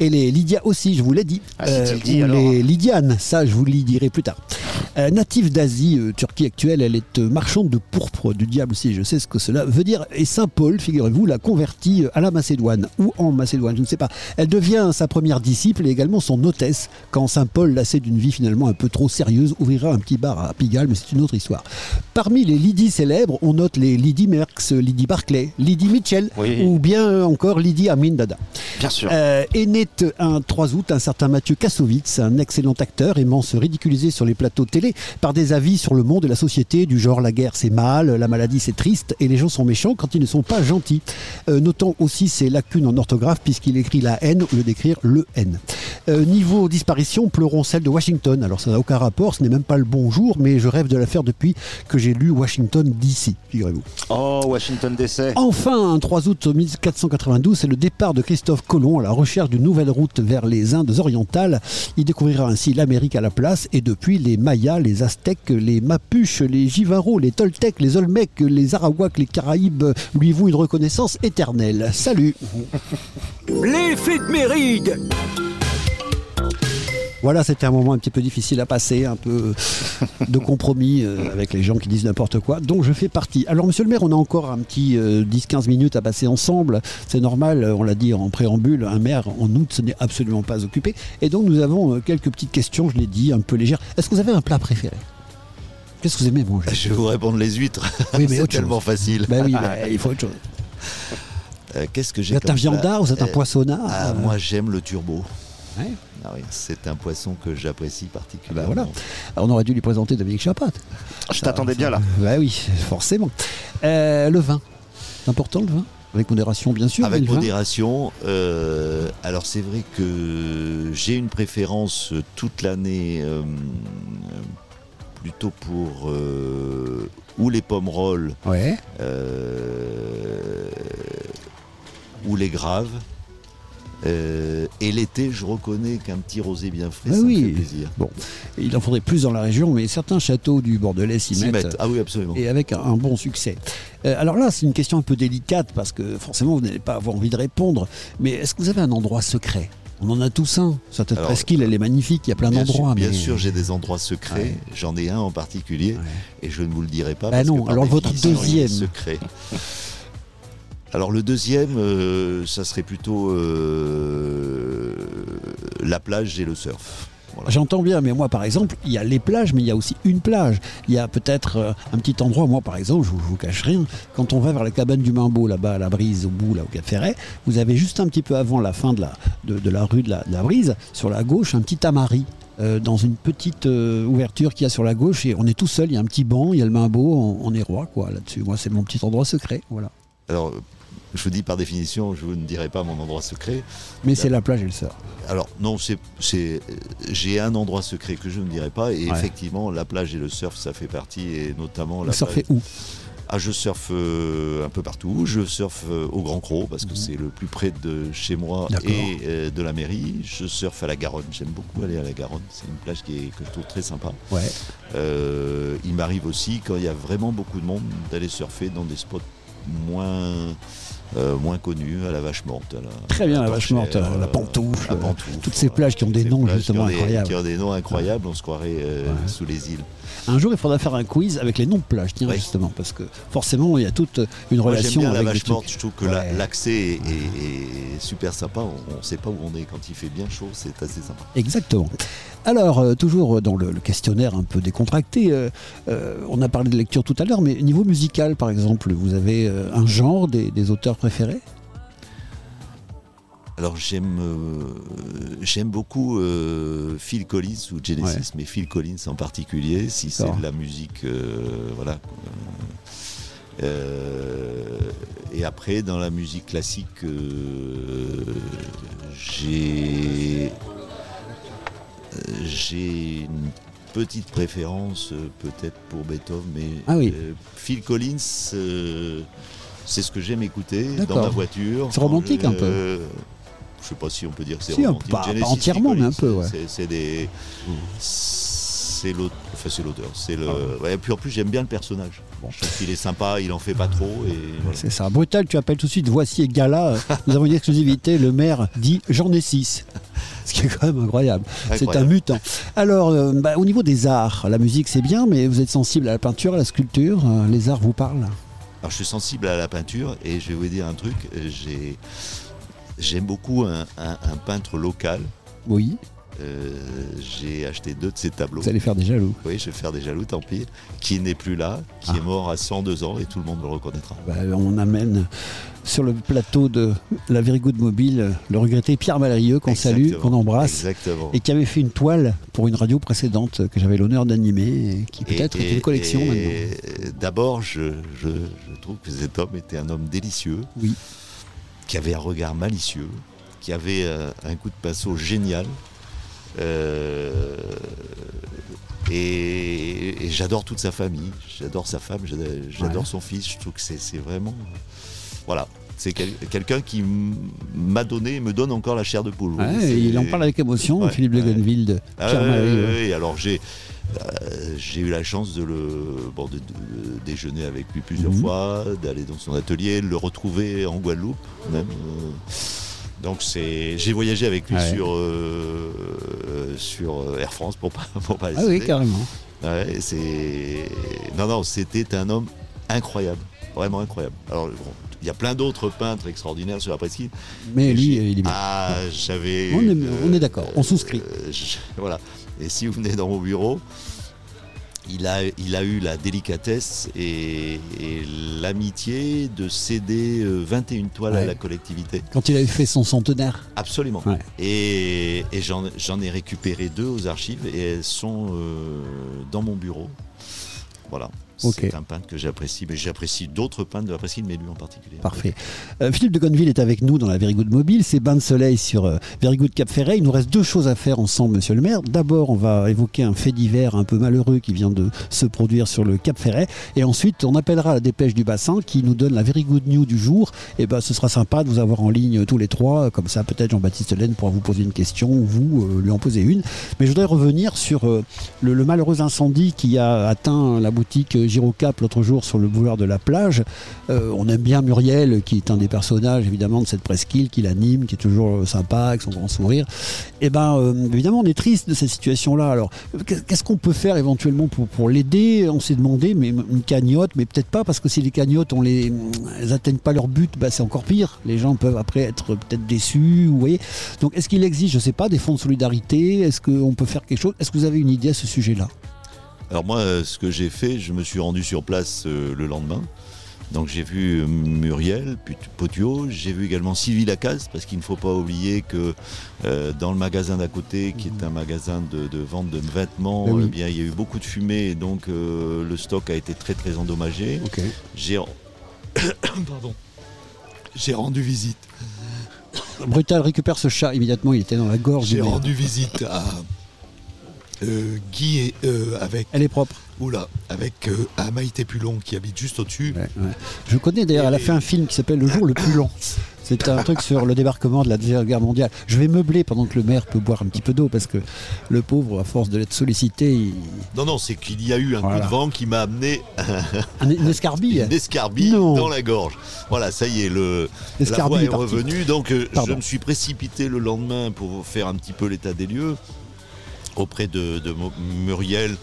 Et les Lydia aussi, je vous l'ai dit. Ah, si alors. les Lydianes, ça je vous le dirai plus tard. Euh, native d'Asie, euh, Turquie actuelle, elle est euh, marchande de pourpre du diable aussi, je sais ce que cela veut dire. Et Saint Paul, figurez-vous, l'a convertie à la Macédoine, ou en Macédoine, je ne sais pas. Elle devient sa première disciple et également son hôtesse, quand Saint Paul, lassé d'une vie finalement un peu trop sérieuse, ouvrira un petit bar à Pigalle, mais c'est une autre histoire. Parmi les Lydie célèbres, on note les Lydie Merckx, Lydie Barclay, Lydie Mitchell, Oui. ou bien encore Lydie Amin Dada. Bien sûr. Euh, est né un 3 août un certain Mathieu Kassovitz, un excellent acteur aimant se ridiculiser sur les plateaux télé par des avis sur le monde et la société du genre la guerre c'est mal, la maladie c'est triste et les gens sont méchants quand ils ne sont pas gentils. Euh, notons aussi ses lacunes en orthographe puisqu'il écrit la haine au lieu d'écrire le N. Euh, niveau disparition, pleurons celle de Washington. Alors ça n'a aucun rapport, ce n'est même pas le bonjour, mais je rêve de la faire depuis que j'ai lu Washington DC, figurez-vous. Oh, Washington DC. Enfin, un 3 août 1492, c'est le départ de Christophe Colomb à la recherche d'une nouvelle route vers les Indes orientales. Il découvrira ainsi l'Amérique à la place et depuis les Mayas, les Aztèques, les Mapuches, les Jivaros, les Toltecs, les Olmecs, les Arawaks, les Caraïbes lui vouent une reconnaissance éternelle. Salut L'effet de méride Voilà, c'était un moment un petit peu difficile à passer, un peu de compromis euh, avec les gens qui disent n'importe quoi, dont je fais partie. Alors, monsieur le maire, on a encore un petit euh, 10-15 minutes à passer ensemble. C'est normal, euh, on l'a dit en préambule, un maire en août, ce n'est absolument pas occupé. Et donc, nous avons euh, quelques petites questions, je l'ai dit, un peu légères. Est-ce que vous avez un plat préféré? Qu'est-ce que vous aimez manger? Je vais vous répondre les huîtres. Oui, mais c'est chose. tellement facile. Ben oui, ben, il faut autre chose. Euh, Qu'est-ce que j'ai Vous êtes un viandard, vous êtes un Euh, poissonnard ah, euh, Moi, j'aime le turbo. Ouais. Ah oui, c'est un poisson que j'apprécie Ben particulièrement. voilà. Alors, on aurait dû lui présenter Dominique Chapat. Je t'attendais bien là. Bah oui, forcément. Euh, le vin, c'est important le vin Avec modération, bien sûr. Avec modération. euh, alors c'est vrai que j'ai une préférence toute l'année euh, plutôt pour euh, ou les pommes rolls Ouais. euh, ou les graves. Euh, et l'été, je reconnais qu'un petit rosé bien frais, Bah ça oui. me fait plaisir. Bon, il en faudrait plus dans la région, mais certains châteaux du Bordelais s'y mettent. mettent. Ah oui, absolument. Et avec un, un bon succès. Euh, alors là, c'est une question un peu délicate parce que forcément, vous n'allez pas avoir envie de répondre. Mais est-ce que vous avez un endroit secret? On en a tous un. Cette presqu'île, elle est magnifique. Il y a plein d'endroits. bien mais- sûr, j'ai des endroits secrets. Ouais. J'en ai un en particulier et je ne vous le dirai pas. Bah parce non, que par alors votre deuxième. secret. Alors le deuxième, euh, ça serait plutôt euh, la plage et le surf. Voilà. J'entends bien, mais moi, par exemple, il y a les plages, mais il y a aussi une plage. Il y a peut-être euh, un petit endroit, moi, par exemple, je vous, je vous cache rien, quand on va vers la cabane du Mimbeau, là-bas, à la brise, au bout, là, au Cap Ferret, vous avez juste un petit peu avant la fin de la, de, de la rue de la, de la brise, sur la gauche, un petit tamari. euh, dans une petite euh, ouverture qu'il y a sur la gauche et on est tout seul, il y a un petit banc, il y a le Mimbeau, on, on est roi quoi là-dessus. Moi c'est mon petit endroit secret, voilà. Alors, je vous dis par définition, je vous ne dirai pas mon endroit secret. Mais c'est la plage et le surf. Alors non, c'est, j'ai un endroit secret que je ne dirai pas. Et Ouais. effectivement, la plage et le surf, ça fait partie, et notamment Vous la surfez plage- où? Ah, je surfe euh, un peu partout. Je surfe euh, au Grand Croc parce que c'est le plus près de chez moi Mhm. Et euh, de la mairie. Je surfe à la Garonne. J'aime beaucoup aller à la Garonne. C'est une plage qui est, que je trouve très sympa. Ouais. Il m'arrive aussi, quand il y a vraiment beaucoup de monde, d'aller surfer dans des spots moins, euh, moins connus, à la Vache Morte. à la- Très bien, la à vache Porchère, morte, la euh, pantoufle, la Pantoufle, toutes ces plages qui ont des noms justement qui ont des- incroyables. Qui ont des noms incroyables, on se croirait euh, sous les îles. Un jour, il faudra faire un quiz avec les noms de plages, tiens, justement, parce que forcément, il y a toute une Moi, j'aime relation bien la avec des vache morte, je trouve que la- Ouais. l'accès est, est- est super sympa. On ne sait pas où on est quand il fait bien chaud, c'est assez sympa. Exactement. Alors, euh, toujours dans le, le questionnaire un peu décontracté, euh, euh, on a parlé de lecture tout à l'heure, mais niveau musical, par exemple, vous avez un genre des, des auteurs préférés? Alors j'aime euh, j'aime beaucoup euh, Phil Collins ou Genesis, Ouais. mais Phil Collins en particulier, si c'est de la musique, euh, voilà. Et après, dans la musique classique, j'ai j'ai une petite préférence euh, peut-être pour Beethoven, mais Ah oui. euh, Phil Collins, euh, c'est ce que j'aime écouter dans ma voiture. C'est romantique je- un peu. Je sais pas si on peut dire que c'est Si, romantique. pas- entièrement, mais un peu, ouais. c'est- des, c'est l'auteur. Enfin, c'est l'auteur. C'est le. ouais, et puis en plus, j'aime bien le personnage. Je trouve qu'il est sympa, il en fait pas trop et voilà. C'est ça. Brutal, tu appelles tout de suite Voici Gala. Nous avons une exclusivité. Le maire dit J'en ai six. Ce qui est quand même incroyable. C'est un mutant. Alors, euh, bah, au niveau des arts, la musique c'est bien, mais vous êtes sensible à la peinture, à la sculpture. euh, les arts vous parlent? Alors, je suis sensible à la peinture et je vais vous dire un truc. J'ai, j'aime beaucoup un, un- un peintre local. Oui. Euh, j'ai acheté deux de ses tableaux. Vous allez faire des jaloux. Oui, je vais faire des jaloux, tant pis. Qui n'est plus là, qui Ah. est mort à 102 ans et tout le monde le reconnaîtra. Bah, on amène sur le plateau de la Very Good Mobile le regretté Pierre Malrieux qu'on salue, qu'on embrasse. Exactement. Et qui avait fait une toile pour une radio précédente que j'avais l'honneur d'animer et qui peut-être est une collection et maintenant. D'abord, je, je- je trouve que cet homme était un homme délicieux, Oui. qui avait un regard malicieux, qui avait euh, un coup de pinceau génial. Euh, et, et j'adore toute sa famille, j'adore sa femme, j'adore Ouais. son fils. Je trouve que c'est vraiment. Voilà. C'est quel- quelqu'un qui m'a donné et me donne encore la chair de poule. Ouais, il en parle avec émotion, Ouais, Philippe de Ah Pierre ouais, ouais. Alors j'ai euh, j'ai eu la chance de le bon, de, de déjeuner avec lui plusieurs Mhm. fois, d'aller dans son atelier, de le retrouver en Guadeloupe même. euh, Donc c'est, j'ai voyagé avec lui Ouais. sur, euh, sur euh, Air France pour pas, pour pas les Ah oui, carrément. Ouais, c'est... Non, non, c'était un homme incroyable, vraiment incroyable. Alors, bon, il y a plein d'autres peintres extraordinaires sur la presqu'île. Mais lui, il est bien. Ah, j'avais. On est- d'accord, on souscrit. euh, voilà. Et si vous venez dans mon bureau, il a, il a eu la délicatesse et, et l'amitié de céder euh, 21 toiles à la collectivité. Quand il avait fait son centenaire. Absolument. Ouais. Et, j'en ai récupéré deux aux archives et elles sont euh, dans mon bureau. Voilà. C'est un peintre que j'apprécie, mais j'apprécie d'autres peintres de la presqu'île, mais lui en particulier. Parfait. Euh, Philippe de Gonneville est avec nous dans la Very Good Mobile. C'est bain de soleil sur euh, Very Good Cap Ferret. Il nous reste deux choses à faire ensemble, monsieur le maire. D'abord, on va évoquer un fait divers un peu malheureux qui vient de se produire sur le Cap Ferret. Et ensuite, on appellera la dépêche du bassin qui nous donne la Very Good News du jour. Et ben, ce sera sympa de vous avoir en ligne tous les trois. Comme ça, peut-être Jean-Baptiste Laine pourra vous poser une question ou vous euh, lui en poser une. Mais je voudrais revenir sur euh, le, le malheureux incendie qui a atteint la boutique Girocap l'autre jour sur le boulevard de la plage. Euh, on aime bien Muriel, qui est un des personnages évidemment de cette presqu'île, qui l'anime, qui est toujours euh, sympa, avec son grand sourire. Et ben euh, évidemment, on est triste de cette situation-là. Alors, qu'est- qu'est-ce qu'on peut faire éventuellement pour, l'aider? On s'est demandé, mais une cagnotte, mais peut-être pas, parce que si les cagnottes, on les, atteignent pas leur but, bah, c'est encore pire. Les gens peuvent après être peut-être déçus, vous. Donc, est-ce qu'il existe, je sais pas, des fonds de solidarité? Est-ce qu'on peut faire quelque chose? Est-ce que vous avez une idée à ce sujet-là? Alors moi, euh, ce que j'ai fait, je me suis rendu sur place euh, le lendemain. Donc j'ai vu euh, Muriel Potio, j'ai vu également Sylvie Lacaze, parce qu'il ne faut pas oublier que euh, dans le magasin d'à côté, qui est un magasin de, de vente de vêtements, Eh oui. eh bien, il y a eu beaucoup de fumée, et donc euh, le stock a été très très endommagé. J'ai Pardon. J'ai rendu visite. Brutal récupère ce chat immédiatement, il était dans la gorge J'ai rendu visite à euh, Guy et, euh, avec. Elle est propre. Oula, avec euh, à Maïté Pulon qui habite juste au-dessus. Je connais d'ailleurs, elle a fait un film qui s'appelle Le jour le plus long. C'est un truc sur le débarquement de la Deuxième Guerre mondiale. Je vais meubler pendant que le maire peut boire un petit peu d'eau parce que le pauvre, à force de l'être sollicité, il... Non, non, c'est qu'il y a eu un Voilà. coup de vent qui m'a amené Un- une escarbille. une escarbille Non. dans la gorge. Voilà, ça y est, le, la est est revenue. Donc euh, je me suis précipité le lendemain pour faire un petit peu l'état des lieux auprès de, Muriel,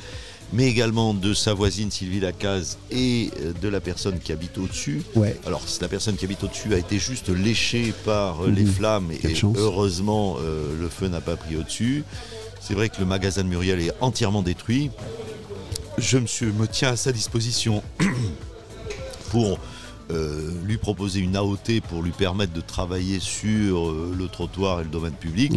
mais également de sa voisine Sylvie Lacaze et euh, de la personne qui habite au-dessus. Ouais. Alors la personne qui habite au-dessus a été juste léchée par euh, les Mhm. flammes et, chance. heureusement euh, le feu n'a pas pris au-dessus. C'est vrai que le magasin de Muriel est entièrement détruit. Je me, suis- me tiens à sa disposition pour euh, lui proposer une AOT pour lui permettre de travailler sur euh, le trottoir et le domaine public.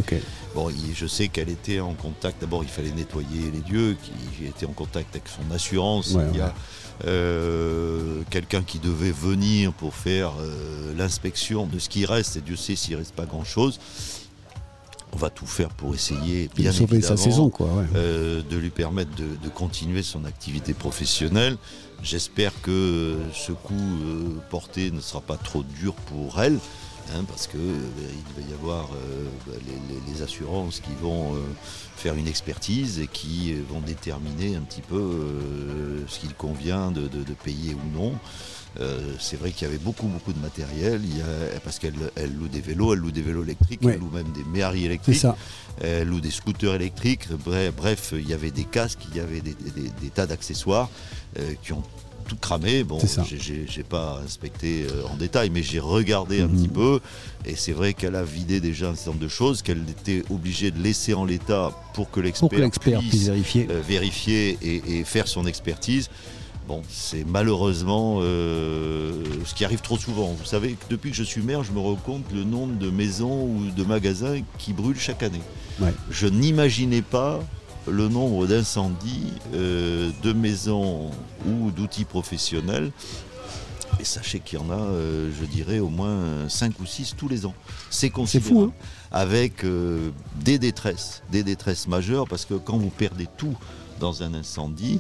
Bon, il- je sais qu'elle était en contact. D'abord, il fallait nettoyer les lieux. Qui était en contact avec son assurance. Ouais, il y a euh, quelqu'un qui devait venir pour faire euh, l'inspection de ce qui reste. Et Dieu sait s'il reste pas grand-chose. On va tout faire pour essayer, bien sauver sa évidemment, saison, quoi, ouais. euh, de lui permettre de, de continuer son activité professionnelle. J'espère que ce coup porté ne sera pas trop dur pour elle, hein, parce que euh, il va y avoir euh, bah, les, assurances qui vont euh, faire une expertise et qui vont déterminer un petit peu ce qu'il convient de, de- de payer ou non. Euh, c'est vrai qu'il y avait beaucoup beaucoup de matériel, il y a- parce qu'elle elle loue des vélos, elle loue des vélos électriques, elle loue même des méharis électriques, ça. elle loue des scooters électriques, bref, bref, il y avait des casques, il y avait des, des- des- des tas d'accessoires euh, qui ont tout cramé. Bon, j'ai- pas inspecté euh, en détail, mais j'ai regardé un Mhm. petit peu, et c'est vrai qu'elle a vidé déjà un certain nombre de choses, qu'elle était obligée de laisser en l'état pour que l'expert puisse vérifier. euh, vérifier et, et faire son expertise. Bon, c'est malheureusement euh, ce qui arrive trop souvent. Vous savez, depuis que je suis maire, je me rends compte le nombre de maisons ou de magasins qui brûlent chaque année. Ouais. Je n'imaginais pas le nombre d'incendies euh, de maisons ou d'outils professionnels. Et sachez qu'il y en a, euh, je dirais, au moins 5 ou 6 tous les ans. C'est considérable. fou, hein Avec euh, des détresses, des détresses majeures, parce que quand vous perdez tout dans un incendie,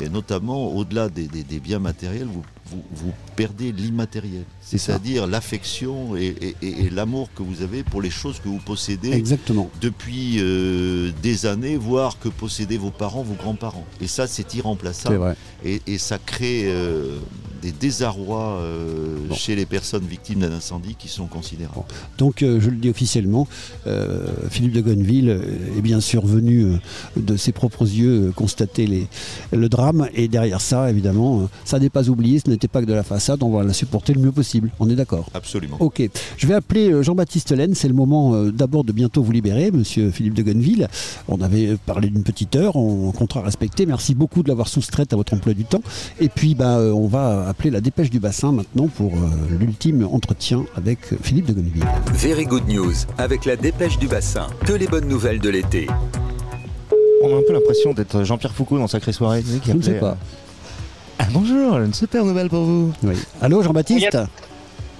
et notamment au-delà des, des- des biens matériels, vous, vous- vous perdez l'immatériel. C'est-à-dire l'affection et, et- et- et l'amour que vous avez pour les choses que vous possédez Exactement. depuis euh, des années, voire que possédaient vos parents, vos grands-parents. Et ça, c'est C'est irremplaçable. vrai. Et, et ça crée euh, des désarrois euh, chez les personnes victimes d'un incendie qui sont considérables. Donc, euh, je le dis officiellement, euh, Philippe de Gonneville est bien sûr venu de ses propres yeux constater les- le drame. Et derrière ça, évidemment, ça n'est pas oublié, ce n'était pas que de la façade, on va la supporter le mieux possible. On est d'accord Absolument. Ok, je vais appeler Jean-Baptiste Laine. C'est le moment d'abord de bientôt vous libérer, monsieur Philippe de Gonneville. On avait parlé d'une petite heure, en contrat respecté. Merci beaucoup de l'avoir soustraite à votre emploi du temps. Et puis, bah, euh, on va appeler la dépêche du bassin maintenant pour euh, l'ultime entretien avec Philippe de Gonneville. Very Good News avec la dépêche du bassin. Que les bonnes nouvelles de l'été. On a un peu l'impression d'être Jean-Pierre Foucault dans Sacré Soirée. qui Je ne sais pas. euh, Ah, bonjour, une super nouvelle pour vous. Oui. Allô, Jean-Baptiste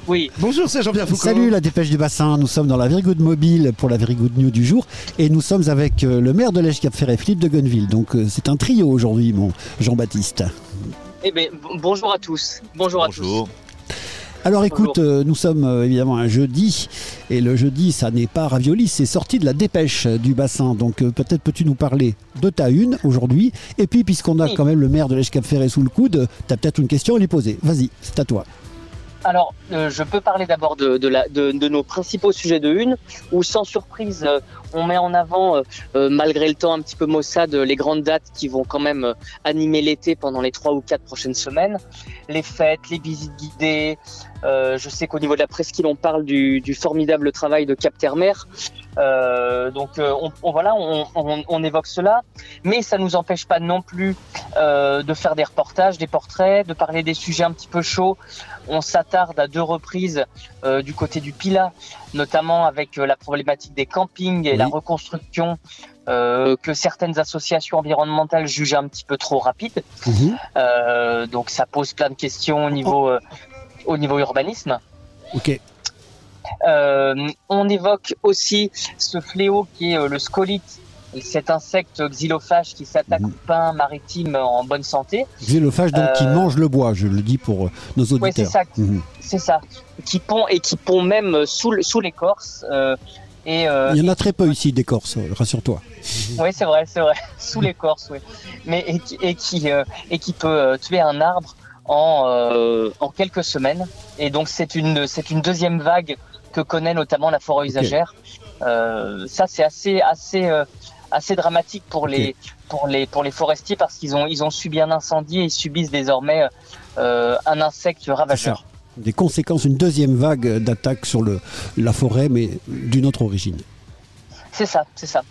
Oui. Bonjour, c'est Jean-Pierre Foucault. Salut la dépêche du bassin, nous sommes dans la Very Good Mobile pour la Very Good News du jour et nous sommes avec euh, le maire de l'Èche Cap Ferret, Philippe de Gonneville. Donc c'est un trio aujourd'hui, mon Jean-Baptiste. Eh bien, bonjour à tous. Bonjour, à tous. Alors écoute, euh, nous sommes euh, évidemment un jeudi et le jeudi ça n'est pas ravioli, c'est sorti de la dépêche euh, du bassin. Donc euh, peut-être peux-tu nous parler de ta une aujourd'hui et puis puisqu'on a quand même le maire de l'Èche Cap Ferret sous le coude, tu as peut-être une question à lui poser. Vas-y, c'est à toi. Alors, euh, je peux parler d'abord de, de, de- de nos principaux sujets de une, où sans surprise, euh, on met en avant, euh, euh, malgré le temps un petit peu maussade, les grandes dates qui vont quand même euh, animer l'été pendant les trois ou quatre prochaines semaines. Les fêtes, les visites guidées. euh, je sais qu'au niveau de la presqu'île, on parle du, du formidable travail de Cap Terre-Mer. Euh, donc, on, on- voilà, on, on- on évoque cela, mais ça nous empêche pas non plus de faire des reportages, des portraits, de parler des sujets un petit peu chauds. On s'attarde à deux reprises euh, du côté du Pila, notamment avec euh, la problématique des campings et la reconstruction euh, que certaines associations environnementales jugent un petit peu trop rapide. Euh, donc ça pose plein de questions au niveau, au niveau urbanisme. Ok. On évoque aussi ce fléau qui est le scolite, cet insecte xylophage qui s'attaque au pain maritime en bonne santé. Xylophage donc qui Euh, mange le bois, je le dis pour euh, nos auditeurs. Ouais, c'est ça. Mhm. C'est ça. Qui pond et qui pond même sous, sous l'écorce. euh, et, euh, Il y en a très peu ici d'écorce, rassure-toi. Oui, c'est vrai, c'est vrai. Sous l'écorce, oui. Mais et qui et qui, et qui peut tuer un arbre en en quelques semaines. Et donc c'est une c'est une deuxième vague que connaît notamment la forêt usagère. Euh, ça c'est assez assez euh, assez dramatique pour les pour les pour les forestiers parce qu'ils ont ils ont subi un incendie et ils subissent désormais euh, un insecte ravageur. Des conséquences, une deuxième vague d'attaque sur le, la forêt, mais d'une autre origine. C'est ça, c'est ça.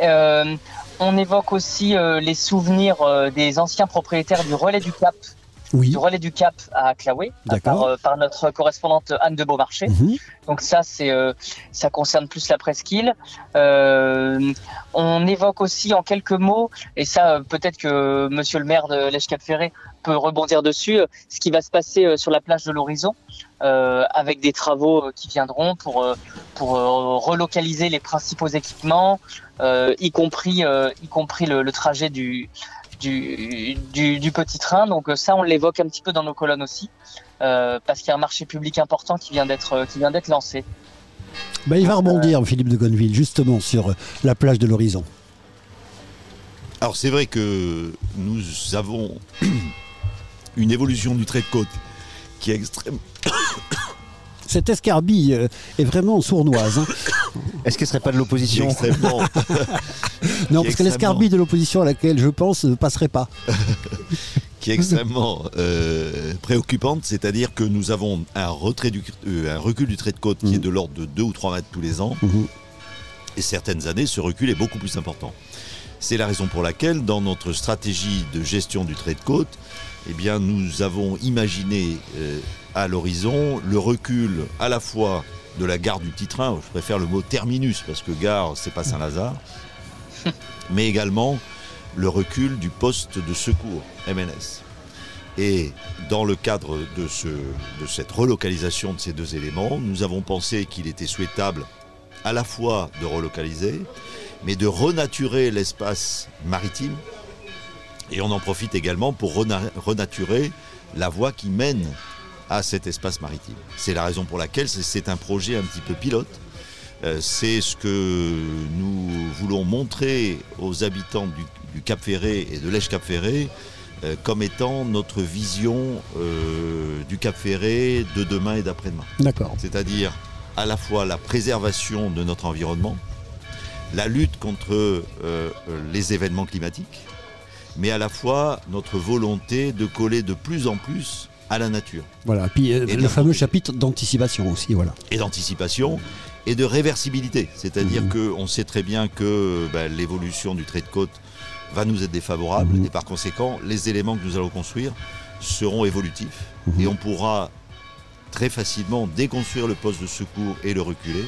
Euh, on évoque aussi euh, les souvenirs des anciens propriétaires du relais du Cap. Oui. Du relais du Cap à Claoué, par, euh, par notre correspondante Anne de Beaumarchais. Mhm. Donc ça, c'est euh, ça concerne plus la presqu'île. Euh, on évoque aussi en quelques mots, et ça peut-être que Monsieur le maire de l'Èche Cap Ferré peut rebondir dessus, ce qui va se passer sur la plage de l'Horizon, euh, avec des travaux euh, qui viendront pour euh, pour relocaliser les principaux équipements, euh, y compris y compris le, le trajet du du, du, du petit train. Donc euh, ça, on l'évoque un petit peu dans nos colonnes aussi, euh, parce qu'il y a un marché public important qui vient d'être euh, qui vient d'être lancé. Ben, il va rebondir, Philippe de Gonneville, justement sur la plage de l'horizon. Alors c'est vrai que nous avons une évolution du trait de côte qui est extrême. Cette escarbille euh, est vraiment sournoise. hein. Est-ce qu'elle serait pas de l'opposition Extrêmement. Non, parce que l'escarbille de l'opposition à laquelle je pense ne passerait pas. qui est extrêmement euh, préoccupante, c'est-à-dire que nous avons un, retrait du, euh, un recul du trait de côte qui est de l'ordre de 2 ou 3 mètres tous les ans, et certaines années, ce recul est beaucoup plus important. C'est la raison pour laquelle, dans notre stratégie de gestion du trait de côte, eh bien, nous avons imaginé euh, à l'horizon le recul à la fois de la gare du petit train, je préfère le mot terminus parce que gare, c'est pas Saint-Lazare, mais également le recul du poste de secours MNS. Et dans le cadre de, ce, de cette relocalisation de ces deux éléments, nous avons pensé qu'il était souhaitable à la fois de relocaliser, mais de renaturer l'espace maritime. Et on en profite également pour rena- renaturer la voie qui mène à cet espace maritime. C'est la raison pour laquelle c'est- un projet un petit peu pilote. Euh, c'est ce que nous voulons montrer aux habitants du, du Cap Ferré et de l'Èche Cap Ferré euh, comme étant notre vision euh, du Cap Ferré de demain et d'après-demain. D'accord. C'est-à-dire à la fois la préservation de notre environnement, la lutte contre les événements climatiques, mais à la fois notre volonté de coller de plus en plus à la nature. Voilà. Puis euh, Et le fameux chapitre d'anticipation aussi, voilà. et d'anticipation et de réversibilité. C'est-à-dire Mhm. qu'on sait très bien que ben, l'évolution du trait de côte va nous être défavorable Mhm. et par conséquent, les éléments que nous allons construire seront évolutifs Mhm. et on pourra très facilement déconstruire le poste de secours et le reculer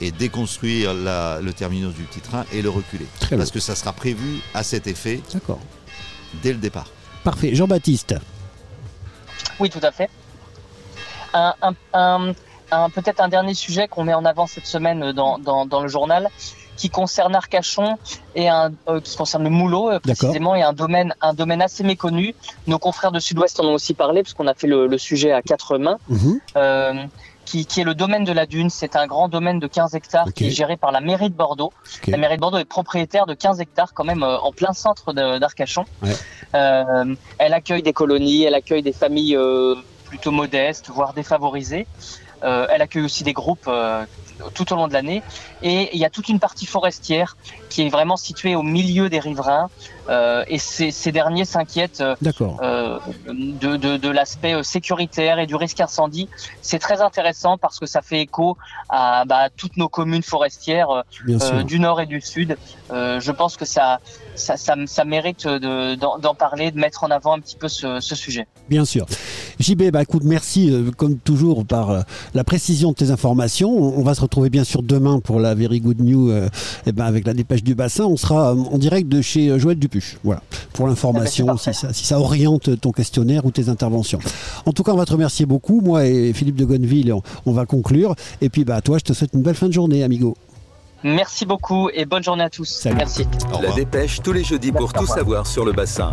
et déconstruire la- le terminus du petit train et le reculer. Très Parce bien. que ça sera prévu à cet effet dès le départ. Parfait. Jean-Baptiste. Oui, tout à fait. Un, un- un- un- Peut-être un dernier sujet qu'on met en avant cette semaine dans, dans, dans le journal, qui concerne Arcachon et un, euh, qui concerne le Moulot euh, précisément, et un domaine, un domaine assez méconnu. Nos confrères de Sud-Ouest en ont aussi parlé, parce qu'on a fait le, le sujet à quatre mains. Euh, qui, qui est le domaine de la Dune. C'est un grand domaine de 15 hectares qui est géré par la mairie de Bordeaux. La mairie de Bordeaux est propriétaire de 15 hectares quand même euh, en plein centre d'Arcachon. Ouais. Euh, elle accueille des colonies, elle accueille des familles euh, plutôt modestes, voire défavorisées. Elle accueille aussi des groupes tout au long de l'année. Et il y a toute une partie forestière qui est vraiment située au milieu des riverains. Euh, et ces, ces derniers s'inquiètent euh, euh, de, de, de l'aspect euh, sécuritaire et du risque incendie. C'est très intéressant parce que ça fait écho à bah, toutes nos communes forestières euh, du nord et du sud. Je pense que ça, ça, ça, ça mérite de- d'en parler, de mettre en avant un petit peu ce, ce sujet. Bien sûr. JB, bah écoute, merci comme toujours par la précision de tes informations. On, on va se retrouver bien sûr demain pour la Very Good News euh, eh ben, avec la dépêche du bassin. On sera euh, en direct de chez euh, Joël Dupuche. Voilà, pour l'information, si ça, si ça oriente ton questionnaire ou tes interventions. En tout cas, on va te remercier beaucoup. Moi et Philippe de Gonneville, on, on va conclure. Et puis, bah, toi, je te souhaite une belle fin de journée, amigo. Merci beaucoup et bonne journée à tous. Merci. La dépêche tous les jeudis pour tout savoir sur le bassin.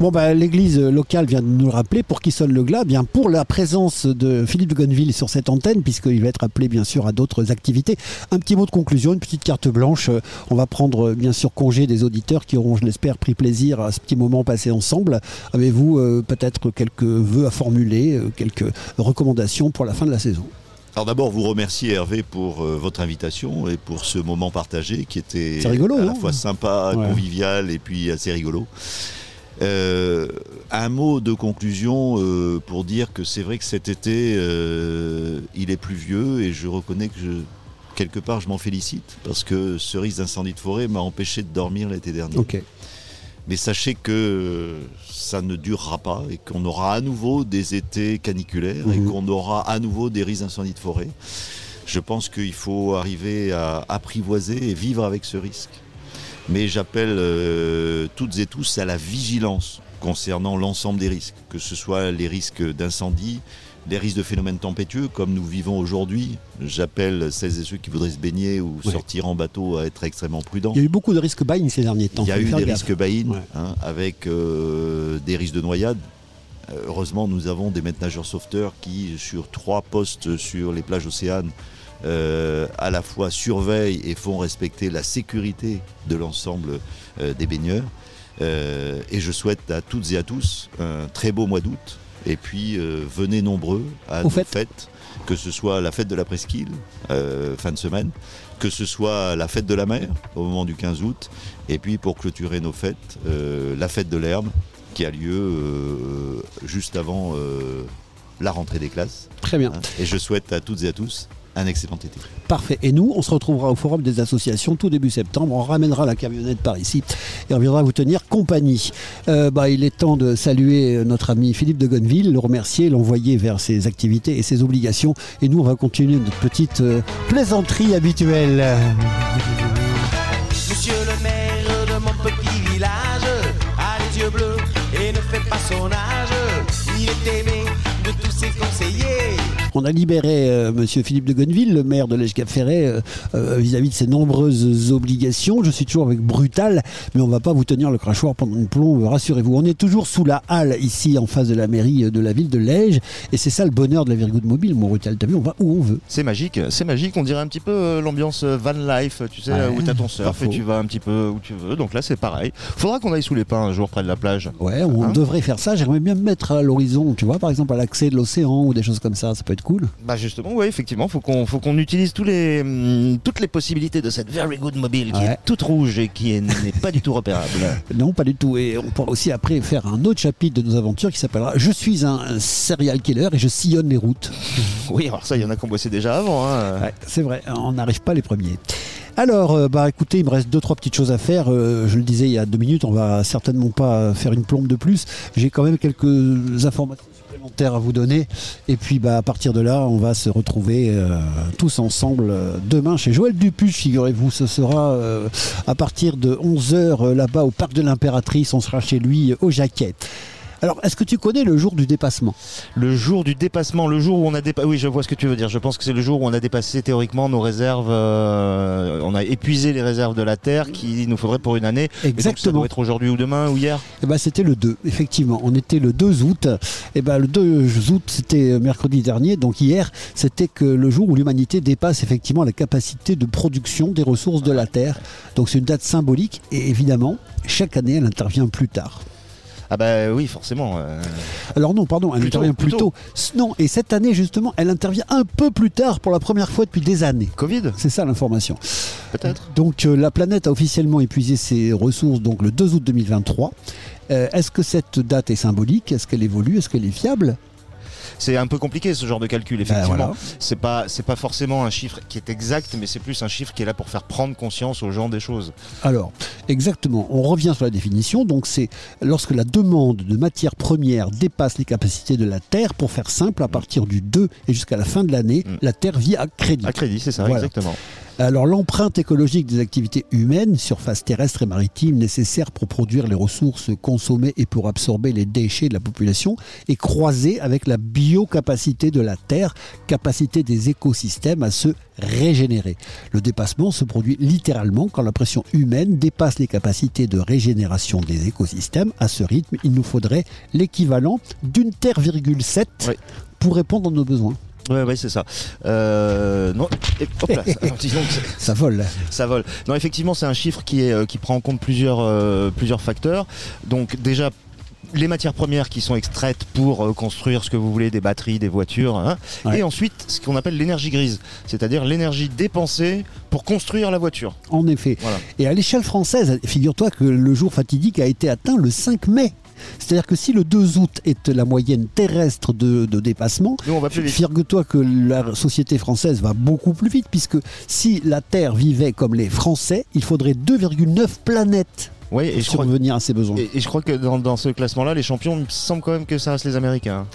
Bon, bah, l'église locale vient de nous le rappeler. Pour qui sonne le glas Bien pour la présence de Philippe de Gonneville sur cette antenne, puisqu'il va être appelé bien sûr à d'autres activités. Un petit mot de conclusion, une petite carte blanche. Euh, On va prendre euh, bien sûr congé des auditeurs qui auront, je l'espère, pris plaisir à ce petit moment passé ensemble. Avez-vous euh, peut-être quelques vœux à formuler, quelques recommandations pour la fin de la saison? Alors d'abord, vous remercier Hervé pour euh, votre invitation et pour ce moment partagé qui était rigolo, à la fois sympa, Ouais. convivial et puis assez rigolo. Euh, un mot de conclusion euh, pour dire que c'est vrai que cet été, euh, il est pluvieux et je reconnais que je- quelque part je m'en félicite parce que ce risque d'incendie de forêt m'a empêché de dormir l'été dernier. Ok. Mais sachez que ça ne durera pas et qu'on aura à nouveau des étés caniculaires et Mhm. qu'on aura à nouveau des risques d'incendie de forêt. Je pense qu'il faut arriver à apprivoiser et vivre avec ce risque. Mais j'appelle euh, toutes et tous à la vigilance concernant l'ensemble des risques, que ce soit les risques d'incendie, les risques de phénomènes tempétueux comme nous vivons aujourd'hui. J'appelle celles et ceux qui voudraient se baigner ou Ouais. sortir en bateau à être extrêmement prudents. Il y a eu beaucoup de risques bain ces derniers temps. Il y a eu des gaffe. risques baïnes hein, avec euh, des risques de noyade. Heureusement, nous avons des maîtres nageurs sauveteurs qui, sur trois postes sur les plages océanes, euh, à la fois surveillent et font respecter la sécurité de l'ensemble euh, des baigneurs. Et je souhaite à toutes et à tous un très beau mois d'août. Et puis, euh, venez nombreux à nos fêtes. fêtes, que ce soit la fête de la presqu'île, euh, fin de semaine, que ce soit la fête de la mer, au moment du 15 août, et puis pour clôturer nos fêtes, euh, la fête de l'herbe, qui a lieu juste avant la rentrée des classes. Très bien. Hein, Et je souhaite à toutes et à tous un excellent été. Parfait. Et nous, on se retrouvera au Forum des associations tout début septembre. On ramènera la camionnette par ici et on viendra vous tenir compagnie. Euh, bah, il est temps de saluer notre ami Philippe de Gonneville, le remercier, l'envoyer vers ses activités et ses obligations. Et nous, on va continuer notre petite euh, plaisanterie habituelle. On a libéré euh, Monsieur Philippe de Gonneville, le maire de l'Ège Cap Ferret, euh, euh, vis-à-vis de ses nombreuses obligations. Je suis toujours avec Brutal, mais on va pas vous tenir le crachoir pendant une plombe, rassurez-vous. On est toujours sous la halle ici en face de la mairie de la ville de l'Ège, et c'est ça le bonheur de la Good Mobile, mon Brutal. T'as vu, on va où on veut. C'est magique, c'est magique. On dirait un petit peu l'ambiance van life, tu sais, Ouais, où t'as ton surf et tu vas un petit peu où tu veux. Donc là, c'est pareil. Faudra qu'on aille sous les pins un jour près de la plage. Ouais, on Hein devrait faire ça. J'aimerais bien me mettre à l'horizon, tu vois, par exemple à l'accès de l'océan ou des choses comme ça. Ça peut être cool. Bah justement, oui, effectivement, faut qu'on faut qu'on utilise tous les hum, toutes les possibilités de cette very good mobile qui Ouais. est toute rouge et qui est- n'est pas du tout repérable. Non, pas du tout. Et on pourra aussi après faire un autre chapitre de nos aventures qui s'appellera Je suis un, un serial killer et je sillonne les routes. Oui, alors ça, il y en a qui ont bossé déjà avant. hein. Ouais, c'est vrai, on n'arrive pas les premiers. Alors, euh, bah écoutez, il me reste deux trois petites choses à faire. Euh, je le disais il y a deux minutes, on va certainement pas faire une plombe de plus. J'ai quand même quelques informations à vous donner. Et puis, bah à partir de là, on va se retrouver euh, tous ensemble euh, demain chez Joël Dupuche. Figurez-vous, ce sera euh, à partir de 11 h là-bas au parc de l'Impératrice. On sera chez lui aux Jaquettes. Alors, est-ce que tu connais le jour du dépassement Le jour du dépassement, le jour où on a dépassé. Oui, je vois ce que tu veux dire. Je pense que c'est le jour où on a dépassé théoriquement nos réserves. euh, On a épuisé les réserves de la Terre qu'il nous faudrait pour une année. Et donc, ça Exactement. doit être aujourd'hui ou demain ou hier. Eh ben, c'était le 2, effectivement. On était le 2 août. Et ben, le 2 août, c'était mercredi dernier. Donc hier, c'était que le jour où l'humanité dépasse effectivement la capacité de production des ressources de la Terre. Donc c'est une date symbolique. Et évidemment, chaque année, elle intervient plus tard. Ah bah oui, forcément. euh. Alors non, pardon, elle Plus tôt, intervient plus plus tôt. Non, et cette année justement, elle intervient un peu plus tard pour la première fois depuis des années. Covid? C'est ça l'information. Peut-être. Donc euh, la planète a officiellement épuisé ses ressources donc le 2 août 2023. Euh, Est-ce que cette date est symbolique? Est-ce qu'elle évolue? Est-ce qu'elle est fiable? C'est un peu compliqué ce genre de calcul, effectivement. Ben, voilà. C'est pas, c'est pas forcément un chiffre qui est exact, mais c'est plus un chiffre qui est là pour faire prendre conscience aux gens des choses. Alors, exactement, on revient sur la définition. Donc, c'est lorsque la demande de matières premières dépasse les capacités de la Terre. Pour faire simple, à partir du 2 et jusqu'à la fin de l'année, la Terre vit à crédit. À crédit, c'est ça, Voilà. exactement. Alors, l'empreinte écologique des activités humaines, surface terrestre et maritime, nécessaires pour produire les ressources consommées et pour absorber les déchets de la population, est croisée avec la biocapacité de la Terre, capacité des écosystèmes à se régénérer. Le dépassement se produit littéralement quand la pression humaine dépasse les capacités de régénération des écosystèmes. À ce rythme, il nous faudrait l'équivalent d'une Terre,7 pour répondre à nos besoins. Ouais, ouais, c'est ça. Euh, non, et- hop là, ça, vole. ça vole. Non, effectivement, c'est un chiffre qui, est, euh, qui prend en compte plusieurs, euh, plusieurs facteurs. Donc, déjà, les matières premières qui sont extraites pour euh, construire ce que vous voulez, des batteries, des voitures. hein. Ouais. Et ensuite, ce qu'on appelle l'énergie grise, c'est-à-dire l'énergie dépensée pour construire la voiture. En effet. Voilà. Et à l'échelle française, figure-toi que le jour fatidique a été atteint le 5 mai. C'est-à-dire que si le 2 août est la moyenne terrestre de, de dépassement, figure-toi que la société française va beaucoup plus vite, puisque si la Terre vivait comme les Français, il faudrait 2,9 planètes Oui, et je crois, à ses besoins. et, et je crois que dans, dans ce classement-là, les champions, il me semble quand même que ça reste les Américains.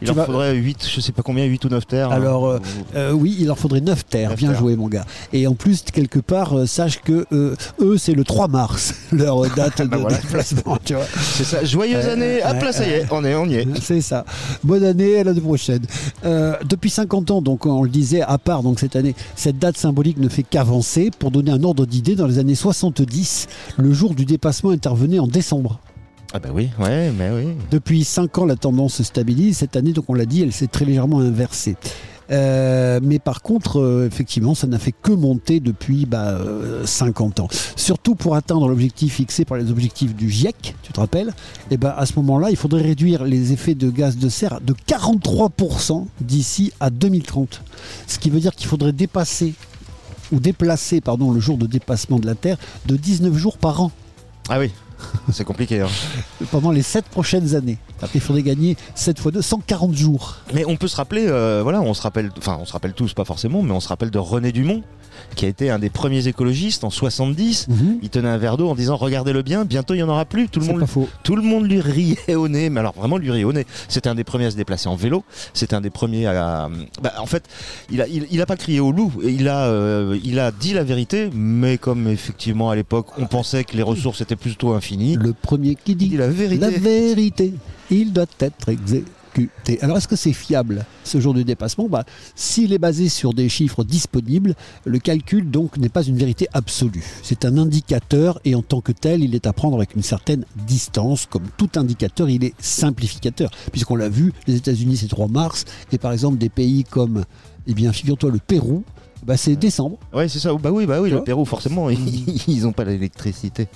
Il Tu leur faudrait 8, je sais pas combien, 8 ou 9 terres. hein. Alors euh, euh, oui, il en faudrait 9 terres. Bien terres. joué, mon gars. Et en plus, quelque part, euh, sache que euh, eux, c'est le 3 mars, leur date de Bah voilà. déplacement. Tu vois. c'est ça. Joyeuse année. Hop là, ça y est, on est, on y est. C'est ça. Bonne année à l'année prochaine. Depuis 50 ans, donc on le disait, à part donc cette année, cette date symbolique ne fait qu'avancer. Pour donner un ordre d'idée, dans les années 70, le jour du dépassement intervenait en décembre. Ah bah oui, ouais, mais oui. Depuis 5 ans, la tendance se stabilise. Cette année, donc on l'a dit, elle s'est très légèrement inversée. Euh, mais par contre, euh, effectivement, ça n'a fait que monter depuis bah, euh, 50 ans. Surtout pour atteindre l'objectif fixé par les objectifs du GIEC, tu te rappelles Et ben à ce moment-là, il faudrait réduire les effets de gaz de serre de 43% d'ici à 2030. Ce qui veut dire qu'il faudrait dépasser ou déplacer pardon, le jour de dépassement de la Terre de 19 jours par an Ah oui, c'est compliqué. hein. pendant les 7 prochaines années. Il faudrait gagner 7 fois 2, 140 jours. Mais on peut se rappeler, euh, voilà, on se rappelle, enfin, on se rappelle tous, pas forcément, mais on se rappelle de René Dumont, qui a été un des premiers écologistes en 70. Il tenait un verre d'eau en disant Regardez-le bien, bientôt il n'y en aura plus. Tout le, monde, pas faux. tout le monde lui riait au nez, mais alors vraiment lui riait au nez. C'était un des premiers à se déplacer en vélo. C'était un des premiers à. bah, en fait, il a, il, il a pas crié au loup. Il, a, euh, il a dit la vérité, mais comme effectivement à l'époque on pensait que les ressources étaient plutôt infinies. Le premier qui dit la vérité. La vérité, il doit être exé. Alors est-ce que c'est fiable ce jour de dépassement? Bah, S'il est basé sur des chiffres disponibles, le calcul donc n'est pas une vérité absolue. C'est un indicateur et en tant que tel, il est à prendre avec une certaine distance. Comme tout indicateur, il est simplificateur. Puisqu'on l'a vu, les États-Unis c'est 3 mars et par exemple des pays comme, eh bien figure-toi le Pérou, bah, c'est décembre. Ouais, c'est ça. Bah oui, bah oui, le Pérou, forcément, ils n'ont pas l'électricité.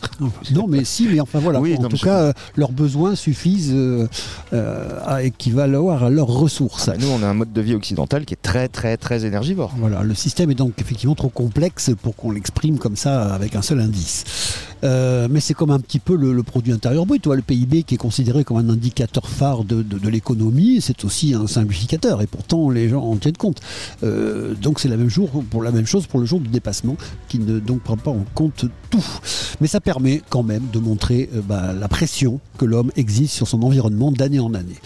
Non, mais si, mais enfin voilà. Oui, en non, tout cas, euh, leurs besoins suffisent euh, euh, à équivaloir à leurs ressources. Bah, nous, on a un mode de vie occidental qui est très, très, très énergivore. Voilà, le système est donc effectivement trop complexe pour qu'on l'exprime comme ça avec un seul indice. Euh, mais c'est comme un petit peu le, produit intérieur brut, le PIB qui est considéré comme un indicateur phare de, l'économie, c'est aussi un simplificateur et pourtant les gens en tiennent compte. Euh, donc c'est la même, la même chose pour le jour de dépassement qui ne donc prend pas en compte tout. Mais ça permet quand même de montrer euh, bah, la pression que l'homme existe sur son environnement d'année en année.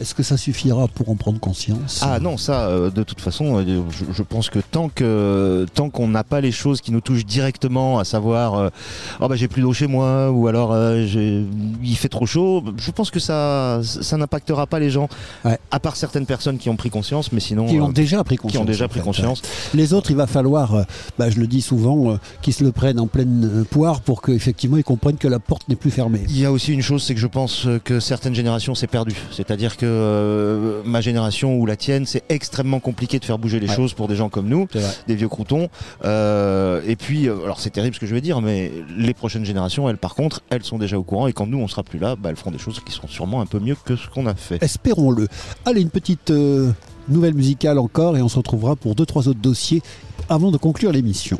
Est-ce que ça suffira pour en prendre conscience Ah non, ça, euh, de toute façon, euh, je, je pense que tant que tant qu'on n'a pas les choses qui nous touchent directement, à savoir, euh, oh bah j'ai plus d'eau chez moi, ou alors il fait trop chaud, je pense que ça ça n'impactera pas les gens, à part certaines personnes qui ont pris conscience, mais sinon qui ont déjà pris qui conscience. ont déjà en pris fait. conscience. Les autres, il va falloir, bah, je le dis souvent, qu'ils se le prennent en pleine poire pour qu'effectivement ils comprennent que la porte n'est plus fermée. Il y a aussi une chose, c'est que je pense que certaines générations s'est perdu. C'est-à-dire que euh, ma génération ou la tienne, c'est extrêmement compliqué de faire bouger les Ouais. choses pour des gens comme nous, des vieux croutons. Euh, et puis, euh, alors c'est terrible ce que je vais dire, mais les prochaines générations, elles par contre, elles sont déjà au courant et quand nous on sera plus là, bah, elles feront des choses qui seront sûrement un peu mieux que ce qu'on a fait. Espérons-le. Allez, une petite nouvelle musicale encore et on se retrouvera pour deux trois autres dossiers avant de conclure l'émission.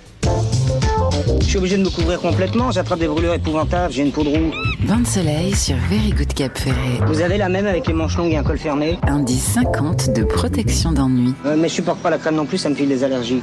Je suis obligé de me couvrir complètement, j'attrape des brûlures épouvantables, j'ai une peau de roue. Bain de soleil sur Very Good Cap Ferré. Vous avez la même avec les manches longues et un col fermé Indice 50 de protection d'ennui. Euh, Mais je supporte pas la crème non plus, ça me file des allergies.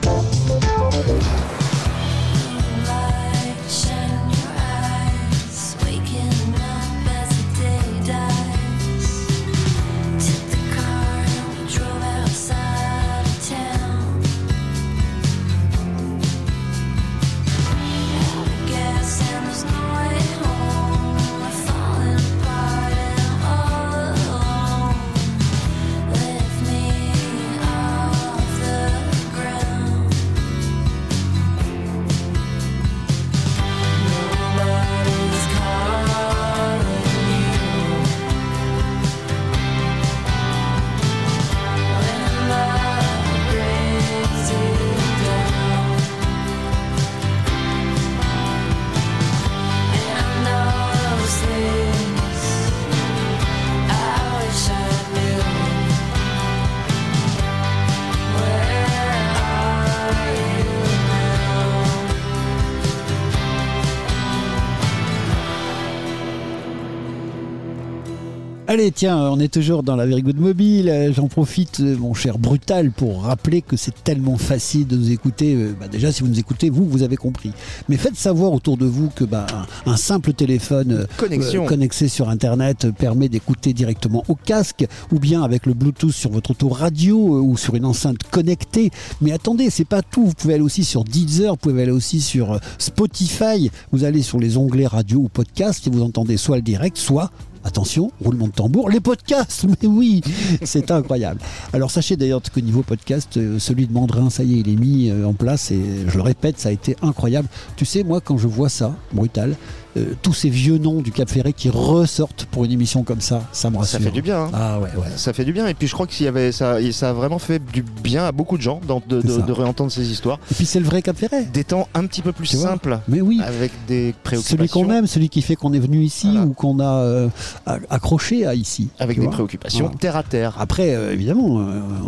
Allez, tiens, on est toujours dans la Very Good Mobile. Euh, J'en profite, euh, mon cher Brutal, pour rappeler que c'est tellement facile de nous écouter. Euh, bah, déjà, si vous nous écoutez, vous, vous avez compris. Mais faites savoir autour de vous que bah, un, un simple téléphone euh, connecté sur Internet permet d'écouter directement au casque ou bien avec le Bluetooth sur votre auto-radio euh, ou sur une enceinte connectée. Mais attendez, c'est pas tout. Vous pouvez aller aussi sur Deezer, vous pouvez aller aussi sur Spotify. Vous allez sur les onglets radio ou podcast et vous entendez soit le direct, soit Attention, roulement de tambour, les podcasts, mais oui, c'est incroyable. Alors sachez d'ailleurs que niveau podcast, euh, celui de Mandrin, ça y est, il est mis euh, en place et je le répète, ça a été incroyable. Tu sais, moi quand je vois ça, brutal, euh, tous ces vieux noms du Cap Ferré qui ressortent pour une émission comme ça, ça me rassure. Ça fait du bien. hein. Ah ouais, ouais. Ça fait du bien. Et puis je crois que s'il y avait ça, ça a vraiment fait du bien à beaucoup de gens dans- de, réentendre ces histoires. Et puis c'est le vrai Cap Ferré. Des temps un petit peu plus simples. Mais oui. Avec des préoccupations. Celui qu'on aime, celui qui fait qu'on est venu ici ou qu'on a euh, a- accroché à ici. Avec des préoccupations Voilà. terre à terre. Après, euh, évidemment,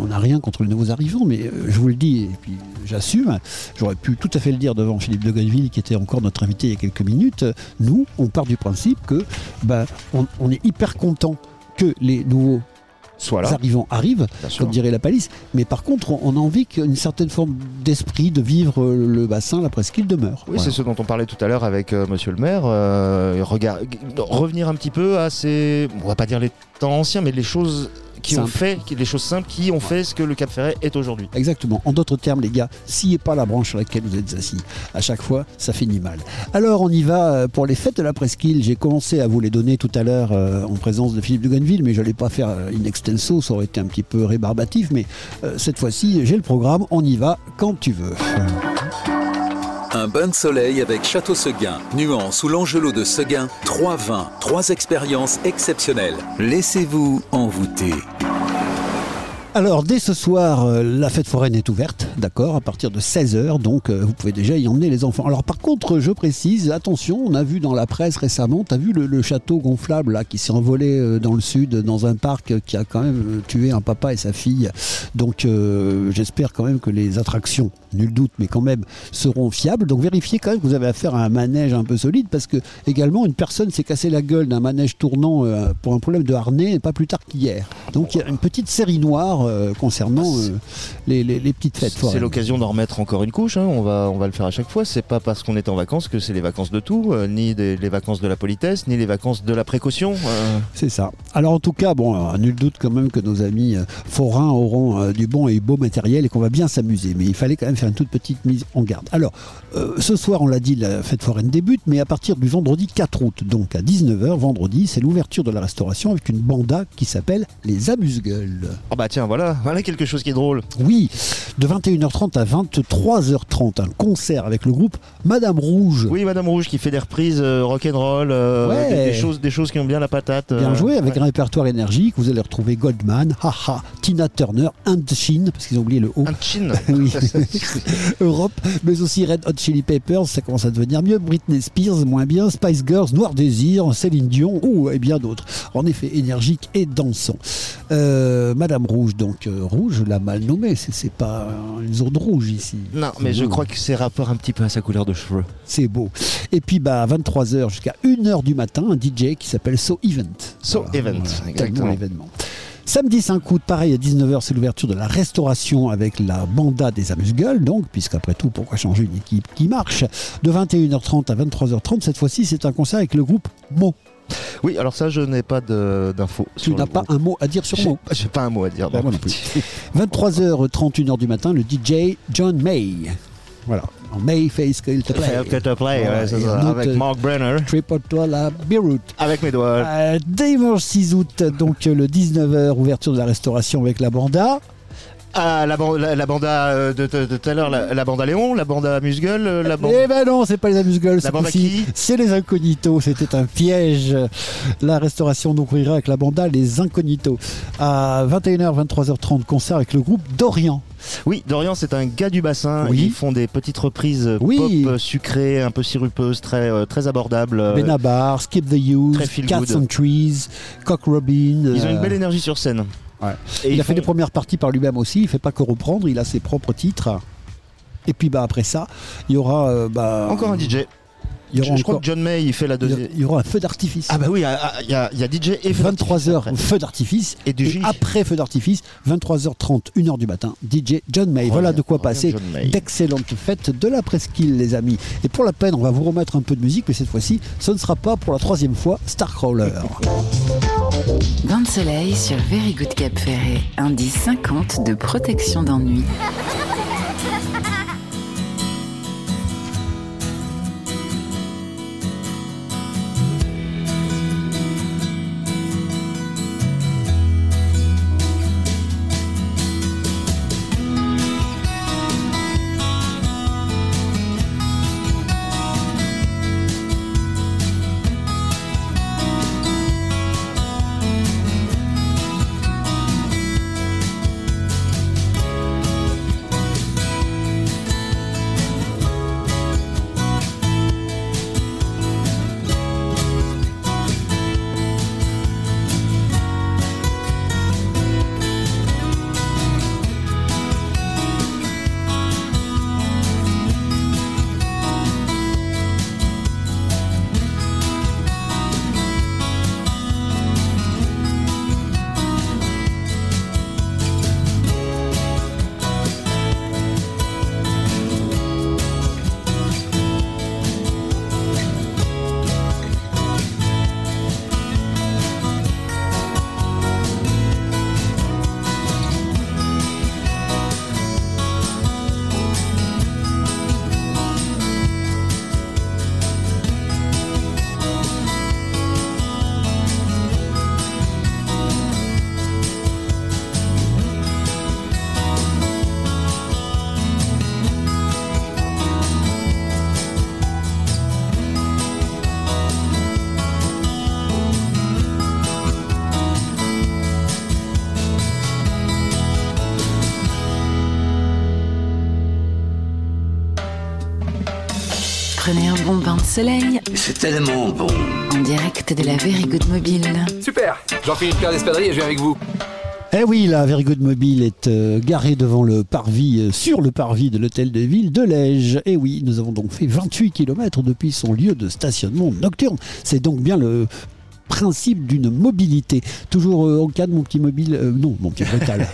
on n'a rien contre les nouveaux arrivants, mais je vous le dis, et puis j'assume, j'aurais pu tout à fait le dire devant Philippe de Gonneville, qui était encore notre invité il y a quelques minutes. Nous, on part du principe que bah, on, on est hyper content que les nouveaux Soit là. arrivants arrivent, comme dirait la palisse, mais par contre, on, a envie qu'une certaine forme d'esprit de vivre euh, le bassin, la presqu'île demeure. Oui, Voilà. c'est ce dont on parlait tout à l'heure avec euh, Monsieur le maire. euh, regard- revenir un petit peu à ces, on va pas dire les temps anciens, mais les choses qui ont fait les choses simples, qui ont fait ce que le Cap Ferret est aujourd'hui. Exactement. En d'autres termes, les gars, sciez pas la branche sur laquelle vous êtes assis. À chaque fois, ça finit mal. Alors, on y va euh, pour les fêtes de la presqu'île. J'ai commencé à vous les donner tout à l'heure euh, en présence de Philippe de Gonneville, mais je n'allais pas faire euh, in extenso, ça aurait été un petit peu rébarbatif. Mais euh, cette fois-ci, j'ai le programme. On y va quand tu veux. Un bain de soleil avec Château Seguin, Nuance ou l'Angelot de Seguin, trois vins, trois expériences exceptionnelles. Laissez-vous envoûter. Alors, dès ce soir, euh, la fête foraine est ouverte, d'accord, à partir de 16h, donc euh, vous pouvez déjà y emmener les enfants. Alors, par contre, je précise, attention, on a vu dans la presse récemment, tu as vu le, château gonflable là, qui s'est envolé euh, dans le sud, dans un parc qui a quand même tué un papa et sa fille. Donc, j'espère quand même que les attractions, nul doute, mais quand même, seront fiables. Donc, vérifiez quand même que vous avez affaire à un manège un peu solide, parce que également, une personne s'est cassé la gueule d'un manège tournant pour un problème de harnais, pas plus tard qu'hier. Donc, il y a une petite série noire euh, concernant euh, les, les- les petites fêtes C'est l'occasion d'en remettre encore une couche. hein. On, va, on va le faire à chaque fois. C'est pas parce qu'on est en vacances que c'est les vacances de tout, euh, ni des- les vacances de la politesse, ni les vacances de la précaution. C'est ça. Alors en tout cas, bon, nul doute quand même que nos amis forains auront du bon et beau matériel et qu'on va bien s'amuser. Mais il fallait quand même faire une toute petite mise en garde. Alors, ce soir, on l'a dit, la fête foraine débute, mais à partir du vendredi 4 août, donc à 19h, vendredi, c'est l'ouverture de la restauration avec une banda qui s'appelle les Amuse-Gueules. Oh bah tiens, voilà, voilà quelque chose qui est drôle. Oui, de 21h30 à 23h30, un concert avec le groupe Madame Rouge. Oui, Madame Rouge qui fait des reprises euh, rock'n'roll, euh, Ouais. des, des choses, des choses qui ont bien la patate. Bien euh, joué, avec ouais. un répertoire énergique. Vous allez retrouver Goldman, Haha, Tina Turner, Chin, parce qu'ils ont oublié le O. Chin. oui. Europe, mais aussi Red Hot Chili Peppers, ça commence à devenir mieux. Britney Spears, moins bien. Spice Girls, Noir Désir, Céline Dion, ou et bien d'autres. En effet, énergique et dansant. Euh, Madame Rouge, donc euh, rouge, l'ai mal nommée. C'est, pas une zone rouge ici. Non, mais je crois que c'est rapport un petit peu à sa couleur de cheveux. C'est beau. Et puis, bah, à 23h jusqu'à 1h du matin, un DJ qui s'appelle So Event. So Event, exactement. événement. Samedi 5 août, pareil, à 19h, c'est l'ouverture de la restauration avec la banda des amuse-gueules, donc, puisqu'après tout, pourquoi changer une équipe qui marche? De 21h30 à 23h30, cette fois-ci, c'est un concert avec le groupe Mo. Oui, alors ça, je n'ai pas d'infos. Tu n'as pas groupe. un mot à dire sur J'ai- Mo J'ai pas un mot à dire. Bah, non. moi non plus. 23h, 31h du matin, le DJ John May. Voilà. En May Face Kill to Play. Fail to play, ouais, c'est ça, avec euh, Mark Brenner. Triple la Beirut. Avec mes doigts. Euh, dimanche 6 août, donc euh, le 19h, ouverture de la restauration avec la banda. Ah, la, ban- la, la banda euh, de tout à l'heure, la, la banda Léon, la banda Musgueule, euh, la bande. Eh ben non, c'est pas les amuse-gueules, c'est les incognitos, c'était un piège. La restauration donc ouvrira avec la banda Les Incognitos. À 21h, 23h30, concert avec le groupe Dorian. Oui, Dorian, c'est un gars du bassin. Oui. Ils font des petites reprises euh, Oui. pop euh, sucrées, un peu sirupeuses, très, très abordables. Benabar, Skip the feel Cats good. and Trees, Cock Robin. Ils ont une belle énergie sur scène. Ouais. Et il a fait des premières parties par lui-même aussi, il fait pas que reprendre, il a ses propres titres. Et puis bah après ça, il y aura euh, bah, Encore un DJ. Il y Je, aura je crois encore- que John May, il fait la il y a- deuxième. il y aura un feu d'artifice. Ah bah oui, ah, ah, il y, a, il y a DJ et feu d'artifice 23h, après. feu d'artifice. Et du J. après feu d'artifice, 23h30, 1h du matin, DJ John May. Reviens, voilà de quoi passer d'excellentes fêtes de la presqu'île, les amis. Et pour la peine, on va vous remettre un peu de musique, mais cette fois-ci, ce ne sera pas pour la troisième fois Starcrawler. Bain de soleil sur Very Good Cap Ferré. Indice 50 de protection d'ennui. Soleil C'est tellement bon. en direct de la Very Good Mobile. Super une paire d'espadrilles et je viens avec vous. Eh oui, la Very Good Mobile est euh, garée devant le parvis, euh, sur le parvis de l'hôtel de ville de Lège. Eh oui, nous avons donc fait 28 km depuis son lieu de stationnement nocturne. C'est donc bien le principe d'une mobilité. Toujours euh, en canne, mon petit mobile. euh, non, mon petit brutal.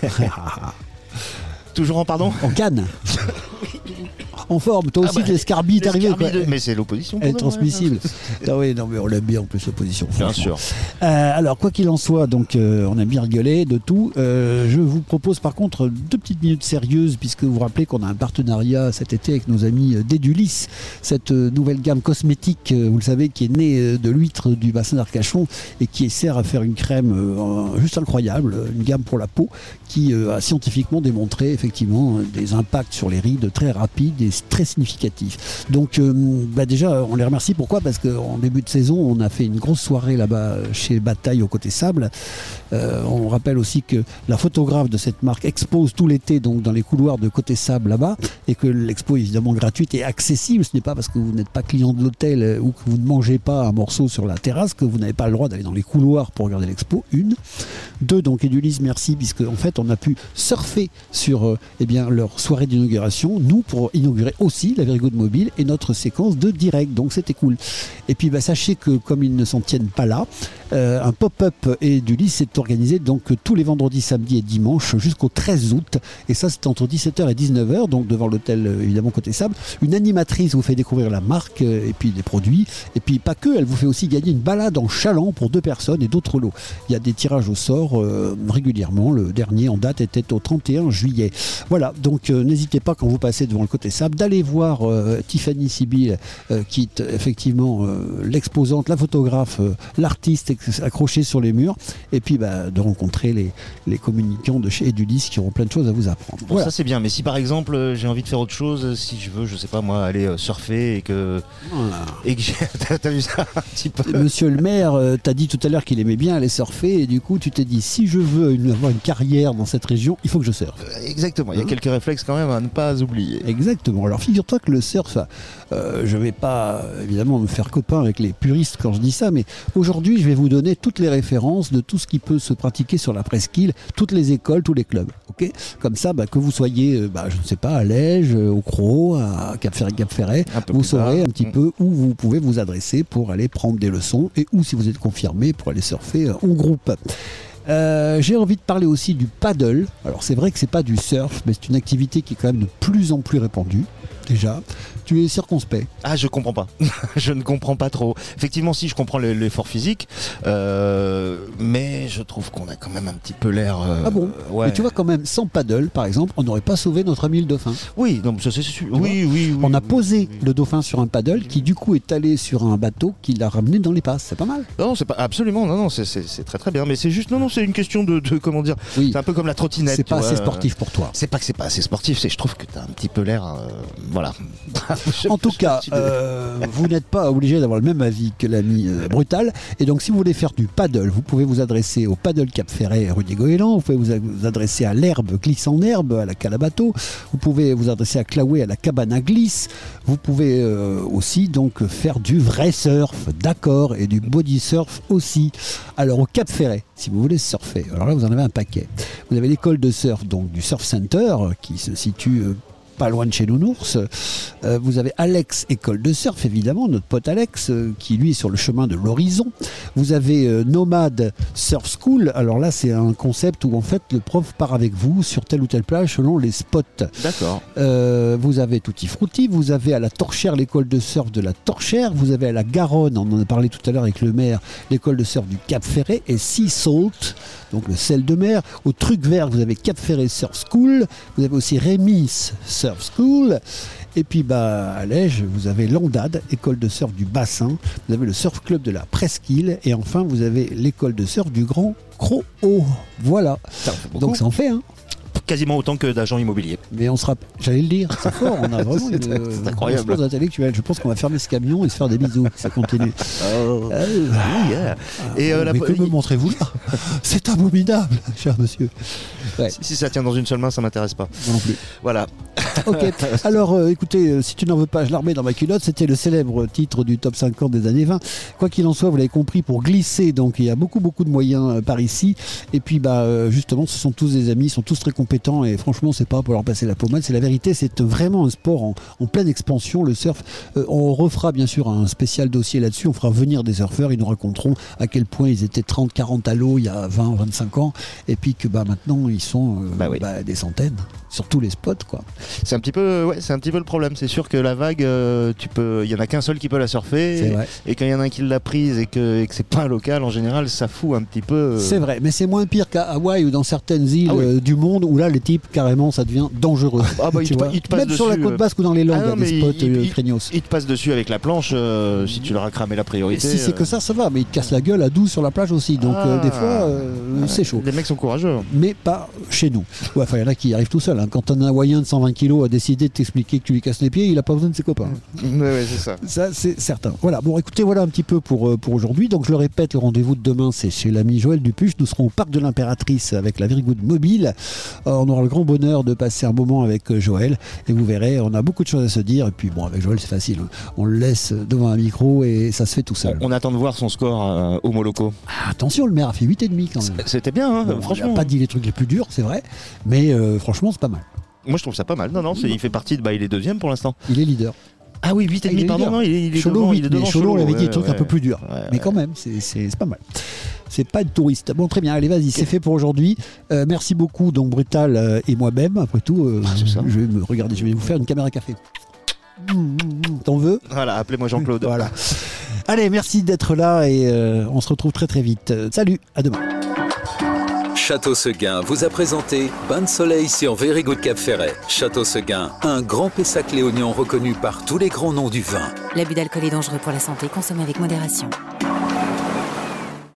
Toujours en pardon? En canne. En forme, toi Ah aussi, bah, l'escarbie est arrivé. l'escarbie quoi. de- Mais c'est l'opposition. Elle est nous, transmissible. Ah oui, non, mais on l'aime bien en plus l'opposition. Bien sûr. Euh, alors, quoi qu'il en soit, donc euh, on a bien rigolé de tout. Euh, je vous propose par contre deux petites minutes sérieuses, puisque vous vous rappelez qu'on a un partenariat cet été avec nos amis d'Edulis, cette nouvelle gamme cosmétique, vous le savez, qui est née de l'huître du bassin d'Arcachon et qui sert à faire une crème euh, juste incroyable, une gamme pour la peau qui euh, a scientifiquement démontré effectivement des impacts sur les rides très rapides très significatifs. Donc euh, bah déjà on les remercie pourquoi? Parce qu'en début de saison on a fait une grosse soirée là-bas euh, chez Bataille au côté sable. Euh, on rappelle aussi que la photographe de cette marque expose tout l'été donc dans les couloirs de côté sable là-bas et que l'expo est évidemment gratuite et accessible. Ce n'est pas parce que vous n'êtes pas client de l'hôtel euh, ou que vous ne mangez pas un morceau sur la terrasse que vous n'avez pas le droit d'aller dans les couloirs pour regarder l'expo. Une. Deux, donc Edulis, merci, puisque en fait on a pu surfer sur euh, eh bien, leur soirée d'inauguration, nous pour inaugurer aussi la Very Good Mobile et notre séquence de direct, donc c'était cool. Et puis bah, sachez que comme ils ne s'en tiennent pas là, euh, un pop-up Edulis est organisé donc tous les vendredis, samedis et dimanches jusqu'au 13 août, et ça c'est entre 17h et 19h, donc devant l'hôtel euh, évidemment côté sable. Une animatrice vous fait découvrir la marque euh, et puis les produits, et puis pas que, elle vous fait aussi gagner une balade en chaland pour deux personnes et d'autres lots. Il y a des tirages au sort régulièrement. Le dernier en date était au 31 juillet. Voilà, donc n'hésitez pas quand vous passez devant le côté sable d'aller voir Tiffany Sibyl, qui est effectivement l'exposante, la photographe, l'artiste ex- accroché sur les murs, et puis bah, de rencontrer les, les communicants de chez Edulis qui auront plein de choses à vous apprendre. Bon, Voilà. ça c'est bien, mais si par exemple euh, j'ai envie de faire autre chose, euh, si je veux, je sais pas moi, aller euh, surfer et que. Et que j'ai- T'as t'as vu ça un petit peu? Monsieur le maire euh, t'a dit tout à l'heure qu'il aimait bien aller surfer et du coup tu t'es dit si je veux une- avoir une carrière dans cette région, il faut que je surfe. Exactement, il y a quelques réflexes quand même à ne pas oublier. Exactement. Alors figure-toi que le surf, euh, je vais pas évidemment me faire copain avec les puristes quand je dis ça, mais aujourd'hui je vais vous donner toutes les références de tout ce qui peut se pratiquer sur la presqu'île, toutes les écoles, tous les clubs. Ok? Comme ça, bah, que vous soyez, euh, bah, je ne sais pas, à Lège, euh, au Croc, à Cap Ferret, Cap Ferret, vous saurez un petit Mm. peu où vous pouvez vous adresser pour aller prendre des leçons et où, si vous êtes confirmé, pour aller surfer en groupe. Euh, J'ai envie de parler aussi du paddle. Alors c'est vrai que c'est pas du surf, mais c'est une activité qui est quand même de plus en plus répandue. Déjà, tu es circonspect. Ah, je comprends pas. je ne comprends pas trop. Effectivement, si je comprends le- l'effort physique, euh, mais je trouve qu'on a quand même un petit peu l'air. euh, ah bon? Ouais. Mais tu vois quand même, sans paddle, par exemple, on n'aurait pas sauvé notre ami le dauphin. Oui, donc ça c'est sûr. Oui, oui, oui. On a posé le dauphin sur un paddle qui du coup est allé sur un bateau qui l'a ramené dans les passes. C'est pas mal. Non, c'est pas absolument. Non, non, c'est- très très bien. Mais c'est juste, non, non, c'est une question de, de- comment dire. Oui. C'est un peu comme la trottinette. C'est pas vois. assez sportif pour toi. C'est pas que c'est pas assez sportif. C'est je trouve que t'as un petit peu l'air, euh, voilà. En tout cas, euh, vous n'êtes pas obligé d'avoir le même avis que l'ami euh, Brutal. Et donc, si vous voulez faire du paddle, vous pouvez vous adresser au Paddle Cap Ferret rue des Goélands. Vous pouvez vous, adresser à l'herbe glisse en herbe, à la Calabato. Vous pouvez vous adresser à Claouet, à la cabane à glisse. Vous pouvez euh, aussi donc faire du vrai surf, d'accord, et du body surf aussi. Alors, au Cap Ferret, si vous voulez surfer, alors là, vous en avez un paquet. Vous avez l'école de surf, donc du Surf Center, qui se situe. Pas loin de chez Nounours. Euh, vous avez Alex, école de surf, évidemment, notre pote Alex, euh, qui lui est sur le chemin de l'horizon. Vous avez euh, Nomade Surf School. Alors là, c'est un concept où en fait le prof part avec vous sur telle ou telle plage selon les spots. D'accord. Euh, vous avez Tutti Frutti, vous avez à la Torchère l'école de surf de la Torchère, vous avez à la Garonne, on en a parlé tout à l'heure avec le maire, l'école de surf du Cap Ferret et Sea Salt, donc le sel de mer. Au Truc Vert, vous avez Cap Ferret Surf School, vous avez aussi Rémis Surf School. Et puis bah, à Lège, vous avez l'Andade, école de surf du bassin, vous avez le surf club de la Presqu'île, et enfin vous avez l'école de surf du Grand Croc. Voilà. Donc ça en fait, hein quasiment autant que d'agents immobiliers. Mais on sera, j'allais le dire, c'est fort, on a vraiment une, euh, incroyable. une chose intellectuelle. Je pense qu'on va fermer ce camion et se faire des bisous. Ça continue. Oh. Ah, yeah. Et euh, la- mais que me montrez-vous là C'est abominable, cher monsieur. Ouais. si, si ça tient dans une seule main, ça m'intéresse pas. Moi non plus. Voilà. Ok. Alors, euh, écoutez, euh, si tu n'en veux pas, je la remets dans ma culotte. C'était le célèbre titre du top 50 des années 20. Quoi qu'il en soit, vous l'avez compris, pour glisser, donc il y a beaucoup, beaucoup de moyens euh, par ici. Et puis, bah, justement, ce sont tous des amis, ils sont tous très compétents. Et franchement, c'est pas pour leur passer la pommade, c'est la vérité. C'est vraiment un sport en, en pleine expansion, le surf. Euh, on refera bien sûr un spécial dossier là-dessus. On fera venir des surfeurs. Ils nous raconteront à quel point ils étaient 30, 40 à l'eau il y a 20, 25 ans. Et puis que bah, maintenant, ils sont euh, bah, des centaines sur tous les spots. quoi. C'est un petit peu, ouais, c'est un petit peu le problème. C'est sûr que la vague, euh, tu peux, il y en a qu'un seul qui peut la surfer. Et, quand il y en a un qui l'a prise et que, et que c'est pas un local, en général, ça fout un petit peu. euh, C'est vrai, mais c'est moins pire qu'à Hawaï ou dans certaines îles Ah oui. euh, du monde où là les types carrément ça devient dangereux. Ah bah, il Tu te vois. il te passe Même sur la côte basque ou dans les Landes, Ah il y a non, des spots il- il- craignos. Il te passe dessus avec la planche euh, si tu leur as cramé la priorité. Si c'est que ça, ça va, mais ils te cassent la gueule à 12 sur la plage aussi, donc euh, Ah. des fois c'est chaud. Les mecs sont courageux. Mais pas chez nous. Ouais, Enfin, il y en a qui arrivent tout seuls. hein. Quand un Hawaïen de 120 kg a décidé de t'expliquer que tu lui casses les pieds, il a pas besoin de ses copains. Ouais, ouais, c'est ça. Ça, c'est certain. Voilà, bon, écoutez, voilà un petit peu pour, euh, pour aujourd'hui. Donc, je le répète, le rendez-vous de demain, c'est chez l'ami Joël Dupuche. Nous serons au Parc de l'Impératrice avec la Very Good Mobile. Euh, on aura le grand bonheur de passer un moment avec euh, Joël. Et vous verrez, on a beaucoup de choses à se dire. Et puis, bon, avec Joël, c'est facile. On le laisse devant un micro et ça se fait tout seul. On attend de voir son score euh, au Moloko. Ah, attention, le maire a fait 8,5 quand même. C'était bien, hein, Bon, franchement. Il n'a pas dit les trucs les plus durs, c'est vrai. Mais euh, franchement, c'est pas mal. Moi, je trouve ça pas mal. Non, non, c'est- il fait partie de. Bah, il est deuxième pour l'instant. Il est leader. Ah oui, 8 et Ah, il demi, est pardon. leader. Non, il est, il est Cholo, devant. oui, il est mais devant Cholo, on avait dit ouais, des trucs un ouais. peu plus durs. Ouais, mais quand même, c'est c'est- c'est pas mal. C'est pas de touriste. Bon, très bien. Allez, vas-y, c'est fait pour aujourd'hui. Euh, merci beaucoup, donc Brutal euh, et moi-même. Après tout, euh, je vais me regarder. Je vais vous faire une caméra café. Mmh, mmh, mmh. T'en veux? Voilà, appelez-moi Jean-Claude. Voilà. Allez, merci d'être là et euh, on se retrouve très très vite. Euh, salut, à demain. Château Seguin vous a présenté Bain de soleil sur Very Good Cap Ferret. Château Seguin, un grand Pessac léognan reconnu par tous les grands noms du vin. L'abus d'alcool est dangereux pour la santé, consommez avec modération.